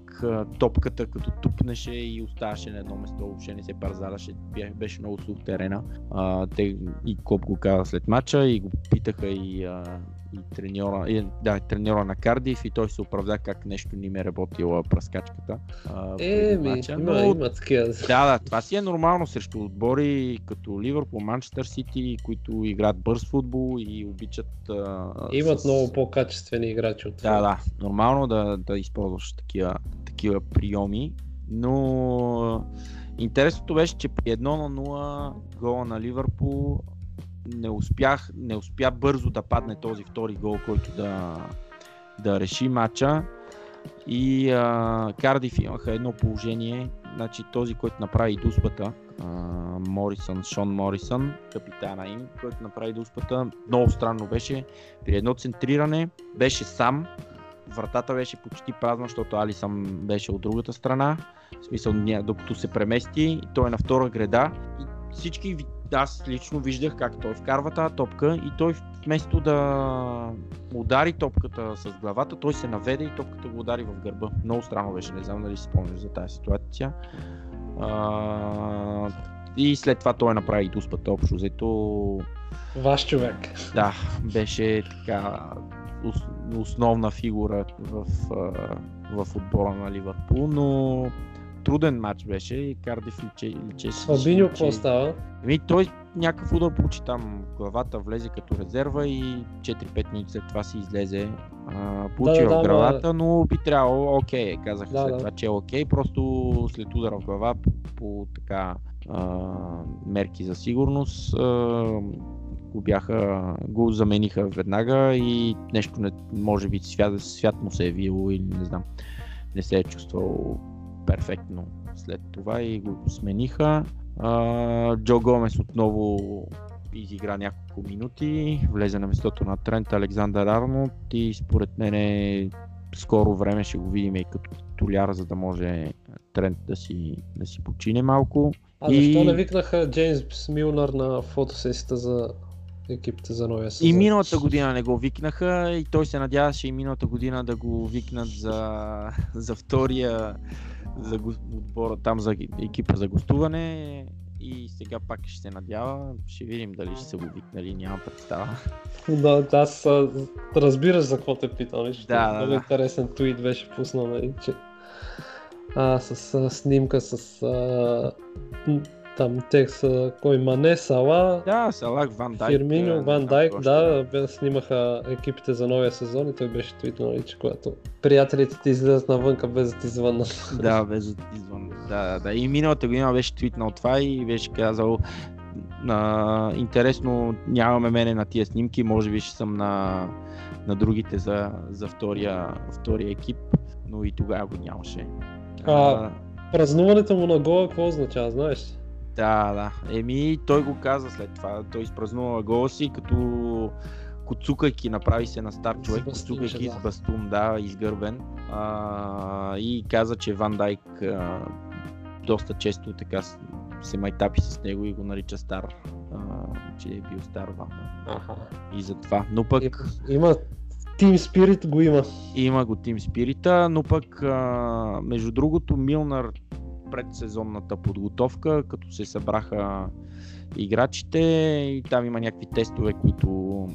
топката като тупнеше и оставаше на едно место, въобще не се парзаляше, бе- беше много сух терена. А, те и Коп го каза след матча и го питаха и, а, и треньора, и, да, треньора на Кардив и той се оправда как нещо не ми е работила пръскачката. а, преди Еми, матча, има, но- има такива. да, да, това си е нормално срещу отбори като Ливърпул, Манчестър Сити, които играят бърз футбол и обичат. А, Имат с... много по-качествени играчи от това. Да, да, нормално да, да използваш такива, такива приеми, но интересното беше, че при 1 на 0 гола на Ливърпул не успях, не успя бързо да падне този втори гол, който да, да реши матча. И а, Кардиф имаха едно положение, значи този, който направи дуспата, а, Морисън, Шон Морисън, капитана им, който направи дуспата, много странно беше. При едно центриране беше сам, вратата беше почти празна, защото Алисън беше от другата страна, в смисъл докато се премести, той е на втора града и всички, аз лично виждах как той вкарва тази топка и той вместо да удари топката с главата, той се наведе и топката го удари в гърба. Много странно беше, не знам дали си спомняш за тази ситуация. А, и след това той направи и дуспата общо взето. Ваш човек. Да, беше така ос- основна фигура в, в отбора на Ливърпул, но труден матч беше и Кардиф личе, личеше. Фабиньо, че- какво става? Еми, той някакъв удар получи там главата, влезе като резерва и 4-5 минути след това си излезе. А, получи Да, да, в да, главата, но би трябвало, окей, казах Да, след да. това, че е окей, просто след удара в глава по, по така а, мерки за сигурност а, го бяха, го замениха веднага и нещо не, може би свят, свят му се е вило или не знам, не се е чувствал перфектно след това и го смениха. А, Джо Гомес отново изигра няколко минути, влезе на местото на Трент Александър Арнолд и според мен скоро време ще го видим и като толяр, за да може Трент да си, да си почине малко. А И- защо не викнаха Джеймс Милнар на фотосесията за екипите за новия сезон? И миналата година не го викнаха и той се надяваше и миналата година да го викнат за, за втория за го- отбора там за екипа за гостуване и сега пак ще се надява. Ще видим дали ще са го викнали, нямам представа. Да, аз а, разбираш за какво те питам. виж, Да, да, много да. интересен твит беше пуснал, нали, че а, с а, снимка с а, Там тех са кой Мане, Сала, Да, Салах, Ван Дайк. Фирмино, не Ван Дайк, да, бе, снимаха екипите за новия сезон и той беше твитнал, нали, че когато приятелите ти излезат навънка без да ти звъннат. Да, без да извън. Да, да, да. И миналата година беше твитнал това и беше казал а, интересно, нямаме мене на тия снимки, може би ще съм на, на другите за, за втория, втория екип, но и тогава го нямаше. А, Празнуването му на гола, какво означава, знаеш? Да, да. Еми, той го каза след това. Той изпразнува гола си, като коцукайки, направи се на стар човек, коцукайки да. с бастун, да, изгърбен. А, и каза, че Ван Дайк а, доста често така се майтапи с него и го нарича стар. А, че е бил стар Ван. Аха. И затова. Но пък И- Има Team Spirit го има. има го Тим Спирита, но пък а, между другото Милнар пред сезонната подготовка, като се събраха играчите и там има някакви тестове, които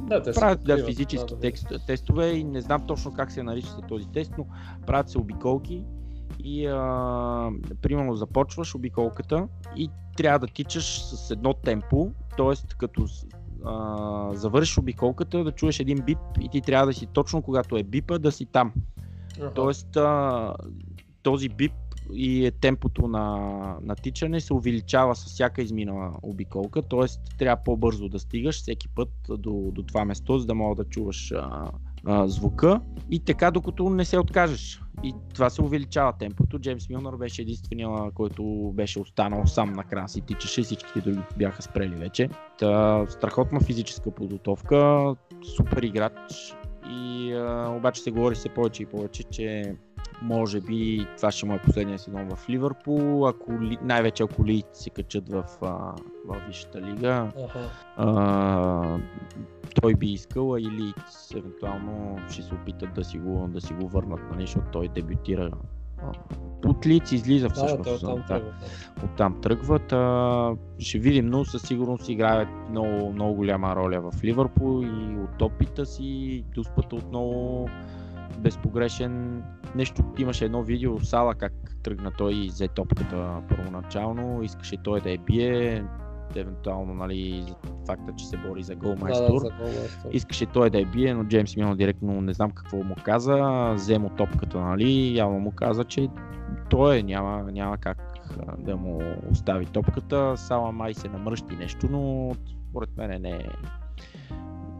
Да, те правят да, физически да, да. текст, тестове и не знам точно как се нарича този тест, но правят се обиколки и а, примерно започваш обиколката и трябва да тичаш с едно темпо, т.е. като а, завършиш обиколката да чуеш един бип и ти трябва да си точно когато е бипа да си там. Аха. Тоест а, този бип и е темпото на, на тичане се увеличава с всяка изминала обиколка, т.е. трябва по-бързо да стигаш всеки път до, до това место, за да мога да чуваш а, а, звука и така докато не се откажеш. И това се увеличава темпото. Джеймс Милнар беше единствения, който беше останал сам накрая си тичаше, всичките други бяха спрели вече. Та, страхотна физическа подготовка, супер играч и а, обаче се говори все повече и повече, че може би това ще му е последния сезон в Ливърпул, ако, най-вече ако Лийд се качат в, в Висшата лига. Аха. А, той би искал, а и Лийдс евентуално ще се опитат да си го, да си го върнат, нали, защото той дебютира. От Лийдс излиза Да, всъщност. той оттам да, оттам тръгват. А, ще видим, но със сигурност играе много, много голяма роля в Ливърпул и от опита си, дуспата отново безпогрешен. Нещо имаше едно видео Сала как тръгна той и взе топката първоначално, искаше той да я бие, евентуално нали, факта, че се бори за гол Да, да, майстор. за голмайстор. Искаше той да я бие, но Джеймс Милно директно не знам какво му каза, взе му топката, нали, явно му каза, че той е, няма, няма как да му остави топката, Сала май се намръщи нещо, но според мен не е,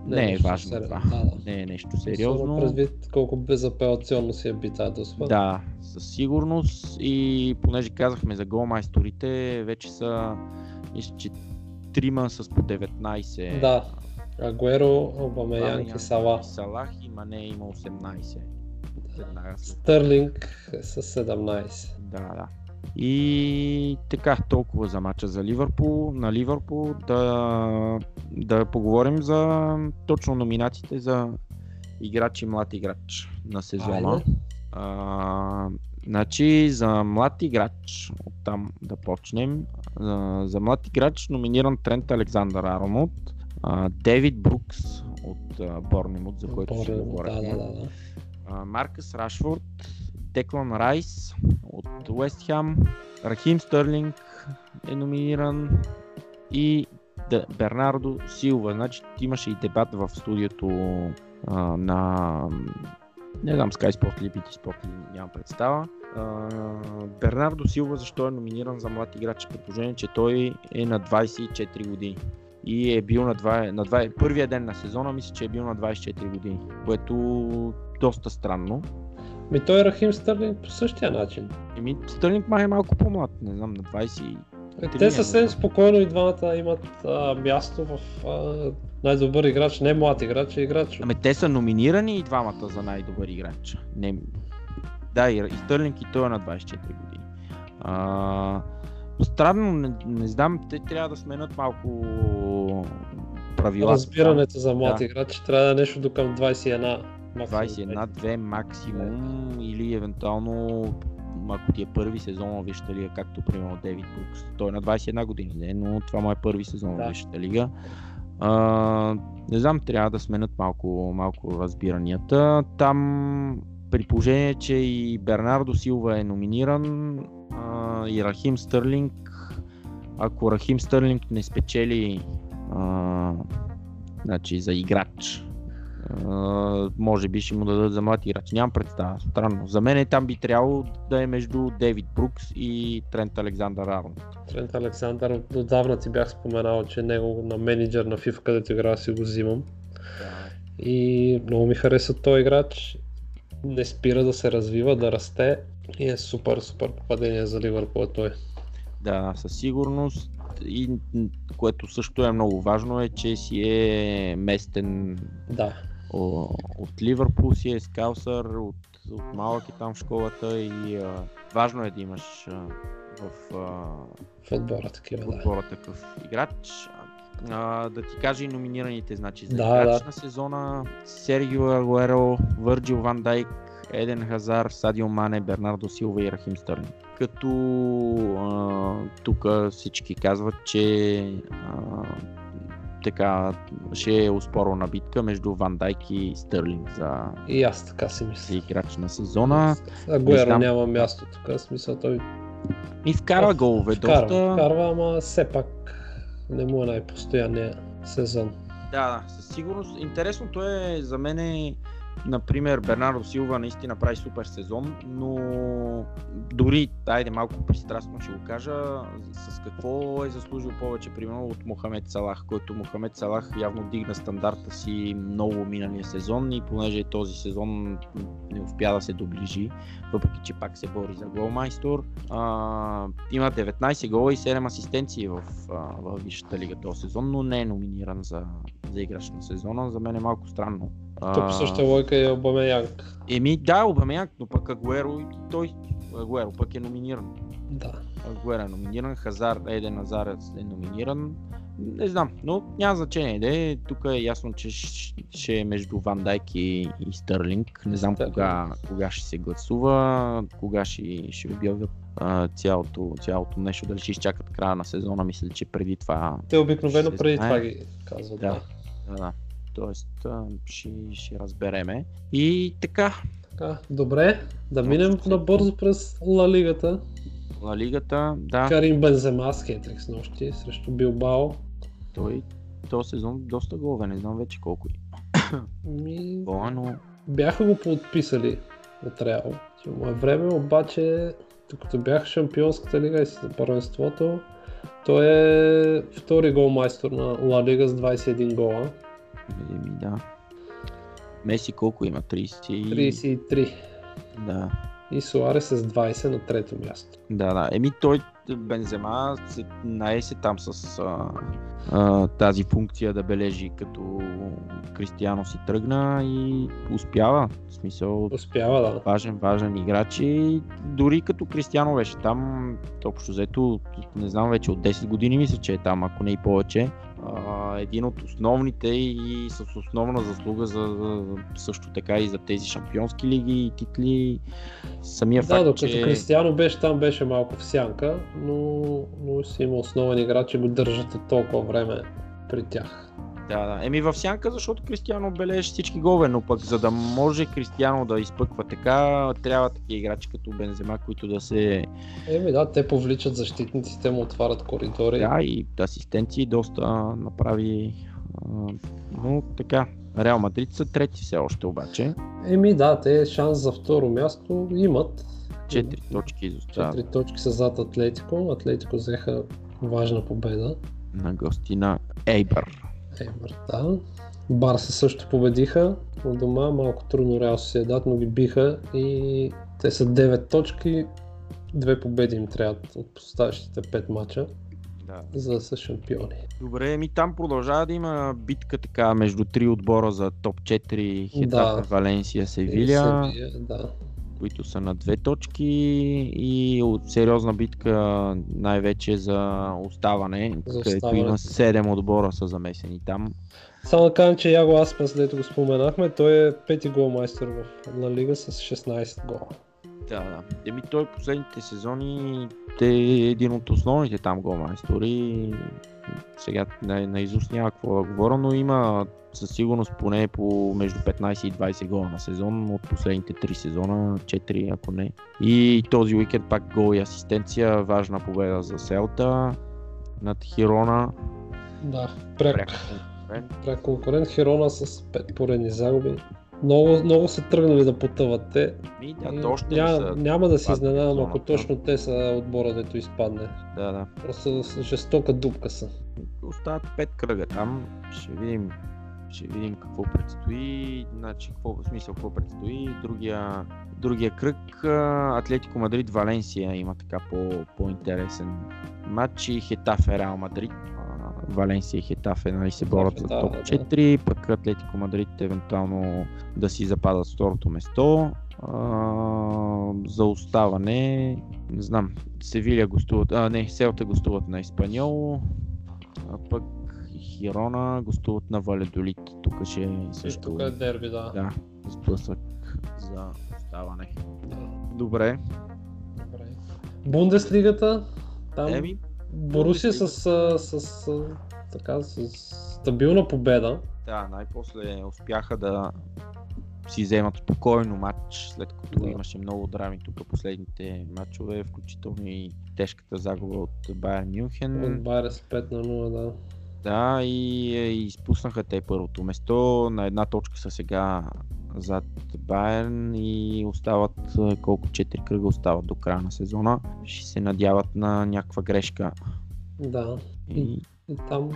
Не не, е е важно сериозно, това. да, да. Не е нещо Особено сериозно. Предвид колко безапелационно си е би тази доспа. Да, със сигурност и понеже казахме за голмайсторите, вече са мисля, че трима с по 19. Да. Агуеро, Обамеянг и Сала. и Салах и Мане има 18. Веднага след Стърлинг е с 17. Да, да. И така, толкова за мача за Ливърпул. На Ливърпул да, да поговорим за точно номинациите за играч и млад играч на сезона. А, значи за млад играч, оттам да почнем. А, за млад играч номиниран Трент Александър Арнолд, а, Дейвид Брукс от а, Борнемут, за който Борнемут, говорихме. Да, да, да. Маркъс Рашфорд, Деклан Райс от Уест Хем, Рахим Стърлинг е номиниран и Д- Бернардо Силва. Значи имаше и дебат в студиото а, на не знам Sky Sport или BT Sport, нямам представа. А, Бернардо Силва защо е номиниран за млад играч, при положение, че той е на 24 години и е бил на, 2, на 2, първия ден на сезона, мисля, че е бил на 24 години, което доста странно. Ми той Рахим Стърлинг по същия начин. Еми, Стърлинг май е малко по-млад, не знам, на 20. Е, Те съвсем спокойно и двамата имат а, място в а, най-добър играч, не млад играч, а играч. Ами те са номинирани и двамата за най-добър играч. Не... Да, и, и Стърлинг и той е на 24 години. А, странно, не, не знам, те трябва да сменят малко правилата. Разбирането за млад Да. играч трябва да е нещо до към 21. Максимум 21-2 максимум или евентуално ако ти е първи сезон в Висшата лига, както примерно Дейвид Брукс. Той е на 21 години, не, но това му е първи сезон Да. в Висшата лига. А, не знам, трябва да сменят малко, малко разбиранията. Там при положение, че и Бернардо Силва е номиниран а, и Рахим Стърлинг ако Рахим Стърлинг не спечели а, значи, за играч, може би ще му дадат за млад играч. Нямам представа. Странно. За мен там би трябвало да е между Дейвид Брукс и Трент Александър Арнолд. Трент Александър, отдавна ти бях споменал, че него на менеджер на FIFA, където игра си го взимам. И много ми хареса този играч. Не спира да се развива, да расте. И е супер, супер попадение за Ливърпул той. Да, със сигурност. И което също е много важно е, че си е местен Да, от Ливърпул си е скаусър, от, от малък е там в школата и а, важно е да имаш а, в а, в отбора такива, да. отбора такъв играч. А, да ти кажа и номинираните, значи за Да, играч да. на сезона Сергио Агуеро, Върджил Ван Дайк, Еден Хазар, Садио Мане, Бернардо Силва и Рахим Стърлинг. Като тук всички казват, че а, така ще е успорена битка между Ван Дайк и Стърлинг за, И аз така си мисля. играч на сезона. Агуеро знам. няма място тук, в смисъл той И вкарва голове вкарва, доста. вкарва, ама все пак не му е най-постоянния сезон. Да, да, със сигурност. Интересното е за мен е, например, Бернардо Силва наистина прави супер сезон, но дори, айде малко пристрастно ще го кажа, с какво е заслужил повече, примерно, от Мохамед Салах, който Мохамед Салах явно дигна стандарта си много миналия сезон и понеже този сезон не успя да се доближи, въпреки че пак се бори за голмайстор, има 19 гола и 7 асистенции в, в Висшата лига този сезон, но не е номиниран за, за играч на сезона. За мен е малко странно. То по същата лойка е Обамеянг. Еми да, Обамеянг, но пък Агуеро и той Агуеро пък е номиниран. Да. Агуеро е номиниран, Хазар Еден Азар е номиниран. Не знам, но няма значение. Де. Тук е ясно, че ще е между Ван Дайк и, и Стърлинг. Не знам кога, кога ще се гласува, кога ще, ще обявят а, цялото, цялото нещо, дали ще изчакат края на сезона. Мисля, че преди това Те обикновено преди това ги казват. Да. Да, да. Тоест, а, ще, ще разбереме. И така, Така, добре, да минем набързо през Ла Лигата. на лигата, да, Карим Бензема с хетрик с нощи срещу Билбао. той този сезон доста голове, не знам вече колко е. Ми, но бяха го подписали от Реал. Му е време, обаче, докато бяха шампионската лига и за първенството, той е втори голмайстор на Ла Лига с 21 гола. Еми да. Меси колко има? 30 и... 33. Да. И Суарес с 20 на трето място. Да, да. Еми той, Бензема, се наесе там с а, а, тази функция да бележи като Кристиано си тръгна и успява. В смисъл, Успява, да. важен, важен играч и дори като Кристиано беше там, общо взето, не знам вече от 10 години мисля, че е там, ако не и повече. А, един от основните и с основна заслуга за, също така и за тези шампионски лиги и титли. Самия Да, факт, докато че... Кристиано беше там, беше малко в сянка, но, но си има основен играч и го държат от толкова време при тях. Да, да. Еми в сянка, защото Кристиано бележи всички голове, но пък за да може Кристиано да изпъква така, трябва такива играчи като Бензема, които да се... Еми да, те повличат защитниците, му отварят коридори. Да, и асистенции доста направи. Но така, Реал Мадрид са трети все още обаче. Еми да, те шанс за второ място имат. Четири точки изостават Четири точки са зад Атлетико. Атлетико взеха важна победа. на гости на Ейбър. Да. Барса също победиха от дома, малко трудно Реал Сосиедад, но ги биха и те са 9 точки, две победи им трябват от оставащите 5 мача, Да. за да са шампиони. Добре, ми там продължава да има битка така между три отбора за топ 4 Хетафе, Да. Валенсия, И Севиля. Севия, да. Които са на две точки и от сериозна битка най-вече за оставане, За където има 7 отбора са замесени там. Само да кажем, че Яго Аспенс, дето го споменахме, той е пети голмайстър в Ла Лига с 16 гола. Да, да. Еми той последните сезони те е един от основните там голмайстори. Сега на, на изуст няма какво да говоря, но има със сигурност поне по между 15 и 20 гола на сезон от последните 3 сезона, 4 ако не. И този уикенд пак гол и асистенция, важна победа за Селта. над Хирона. Да, пряк, Пряк конкурент. пряк конкурент Хирона с 5 поредни загуби. Много, много са тръгнали да потъват те. Ми, да, то не няма, са няма да се изненадам, ако точно те са отбора, дето изпадне. Да, да. Просто жестока дупка са. Остават пет кръга там. Ще видим ще видим какво предстои, значи какво, в смисъл какво предстои. Другия, другия кръг, Атлетико Мадрид Валенсия има така по, по-интересен матч и Хетафе Реал Мадрид. Валенсия и Хетафе нали, се борят за да, топ да. 4, пък Атлетико Мадрид евентуално да си западат с второто место. А, за оставане, не знам, Севиля гостуват, а не, Селта гостуват на Испаньол, а пък Хирона гостуват на Валедолит. Тук ще е И също тук е дерби, да. да, сблъсък за оставане. Да. Добре. Добре. Бундеслигата, там Еми, Борусия с, с, с, така, с стабилна победа. да, най-после успяха да си вземат спокойно матч, след като Да. имаше много драми тук последните матчове, включително и тежката загуба от Байер Мюнхен. От Байер с 5 на 0, да. Да, и, е, и изпуснаха те първото место. На една точка са сега зад Байерн и остават е, колко 4 кръга остават до края на сезона. Ще се надяват на някаква грешка. Да. И, И там,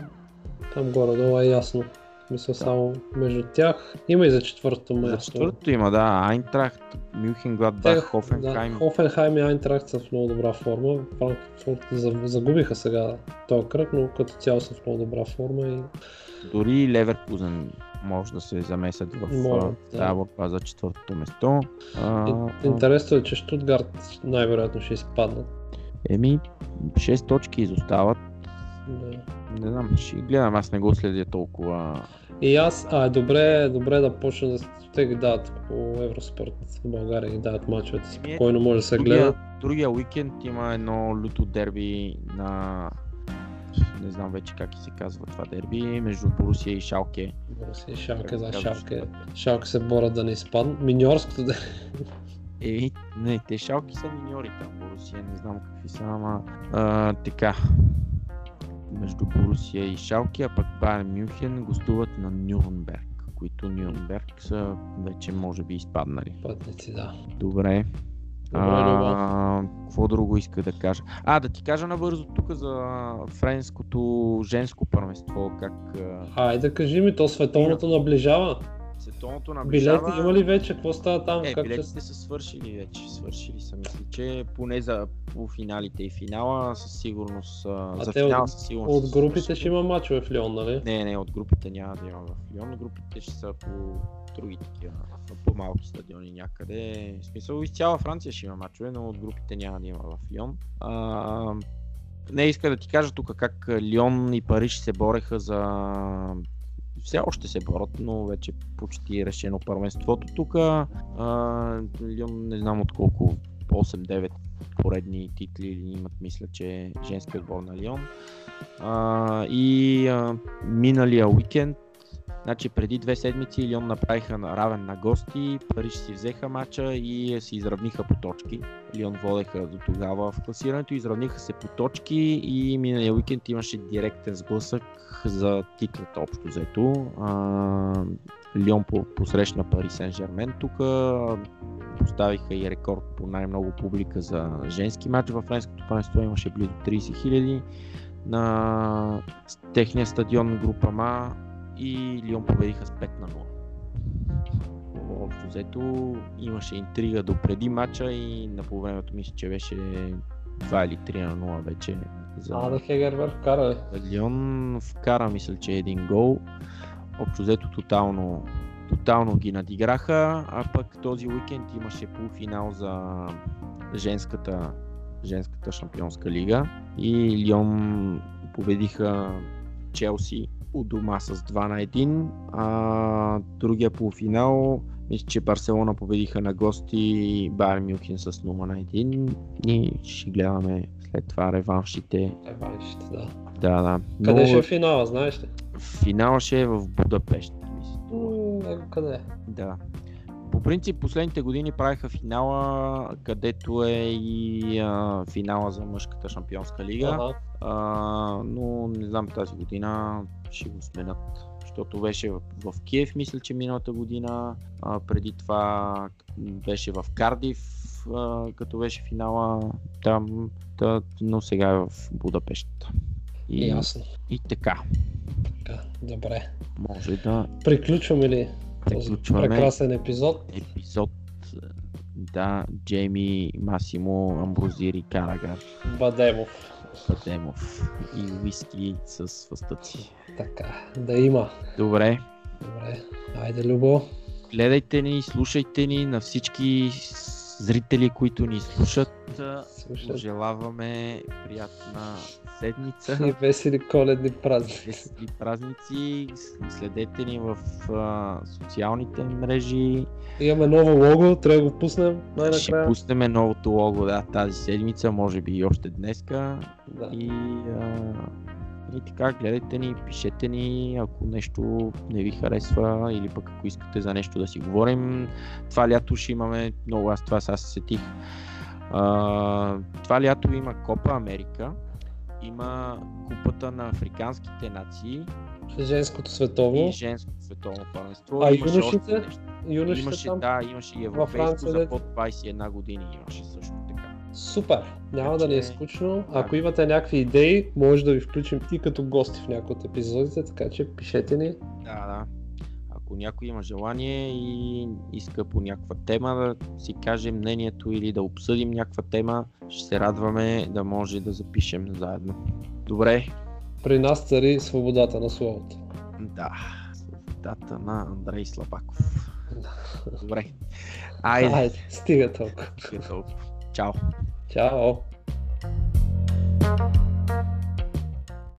там горе-долу е ясно. В смисъл само между тях. Има и за четвъртото място. за четвъртото има, да, Айнтрахт, Мюнхен, Гладбах, Хофенхайм. Да, Хофенхайм и Айнтрахт са в много добра форма. Франкфурт за- загубиха сега този кръг, но като цяло са в много добра форма и Дори Леверкузен може да се замесят в Може, да. борба за четвъртото место. Интересно е, че Штутгарт най-вероятно ще изпаднат. еми, 6 точки изостават. Да. Не знам, ще гледам, аз не го следя толкова И аз, а, добре, добре да почна да те ги дават по Евроспорт в България, ги дават мачовете. Спокойно може да се Другия, гледат. другия уикенд има едно люто дерби на... Не знам вече как и се казва това дерби, между Борусия и Шалке. Борусия и Шалке, за Шалке. Шалке се борят да не изпаднат. Миньорското да (laughs) Е, не, те Шалки са миньори там, Борусия, не знам какви са, ама... А, така, между Борусия и Шалке, а пък Байерн Мюнхен гостуват на Нюрнберг, които Нюрнберг са вече може би изпаднали. пътници, да. Добре. Добре. А, какво друго иска да кажа? А, да ти кажа набързо тук за френското женско първенство, как Айде, кажи ми, то световното наближава. Световното наближава. Билети има ли вече? Какво става там? Е, как билетите са свършили вече, свършили са, мисля, че поне за полуфиналите и финала със сигурност, а, за те финала от- със сигурност От групите свършили. ще има мачове в Лион, нали? Не, не, от групите няма да има в Лион, групите ще са по други такива, на по-малки стадиони някъде. В смисъл из цяла Франция ще има мачове, но от групите няма да има в Лион. А, не иска да ти кажа тук как Лион и Париж се бореха за... Все още се борят, но вече почти е решено първенството тук. Лион не знам от колко 8-9 поредни титли имат, мисля, че женски отбор на Лион. А, и а, миналия уикенд, значи преди две седмици Лион направиха на- равен на гости, Париж си взеха матча и се изравниха по точки. Лион водеха до тогава в класирането, изравниха се по точки и миналия уикенд имаше директен сблъсък за титлата общо взето. Лион по- посрещна Пари Сен Жермен тук, поставиха и рекорд по най-много публика за женски матч във френското първенство, имаше близо 30 000 на техния стадион група Ма и Лион победиха с 5 на 0. Общо взето имаше интрига до преди матча и на полувремето мисля, че беше 2 или 3 на 0 вече за А, да Хегерберг вкара, ли? Лион вкара, мисля, че един гол. Общо взето тотално, тотално ги надиграха, а пък този уикенд имаше полуфинал за женската, женската шампионска лига и Лион победиха Челси у дома с 2 на 1, а другия полуфинал мисля, че Барселона победиха на гости Байер Мюнхен с 0 на 1 и ще гледаме след това реваншите Е, валищите, да. да, да. Къде Но ще е финала, знаеш ли? Финал ще е в Будапешт, мисля. М, е, Къде? Да. По принцип последните години правиха финала, където е и а, финала за мъжката шампионска лига, Ага. а, но не знам тази година ще го сменят. Защото беше в, в Киев, мисля, че миналата година, а, преди това беше в Кардив, а, като беше финала там, та, но сега е в Будапешт. И, Ясно. и така, Така, добре. може да Приключваме ли Приключваме. прекрасен епизод? епизод да, Джейми, Масимо, Амброзири, Карагар, Бадемов. Падемов и уиски с въстъци. Така, да има. Добре, Добре. Айде, Любо. гледайте ни, слушайте ни на всички зрители, които ни слушат. Слушай. Пожелаваме приятна И седмица, весели коледни празници. весели празници. Следете ни в а, социалните мрежи. Имаме ново лого, трябва да го пуснем Ще най-накрая. пуснем новото лого да, тази седмица, може би и още днеска. Да. И, а, и така, гледайте ни, пишете ни, ако нещо не ви харесва или пък ако искате за нещо да си говорим. Това лято ще имаме, много аз това сега се сетих. А, това лято има Копа Америка, има Купата на африканските нации Женското световно. и женско световно първенство. А Имаше юношите? Юношите Имаше, там. да, имаше и европейско за под 21 години имаше също така. Супер! Няма да ни е скучно. Ако имате някакви идеи, може да ви включим и като гости в някои от епизодите, така че пишете ни. Да, да. Ако някой има желание и иска по някаква тема да си каже мнението или да обсъдим някаква тема, ще се радваме да може да запишем заедно. Добре, При нас цари свободата на словото. да. Свободата на Андрей Слабаков. Добре. Айде. Айде, стига толкова. Чао. Чао!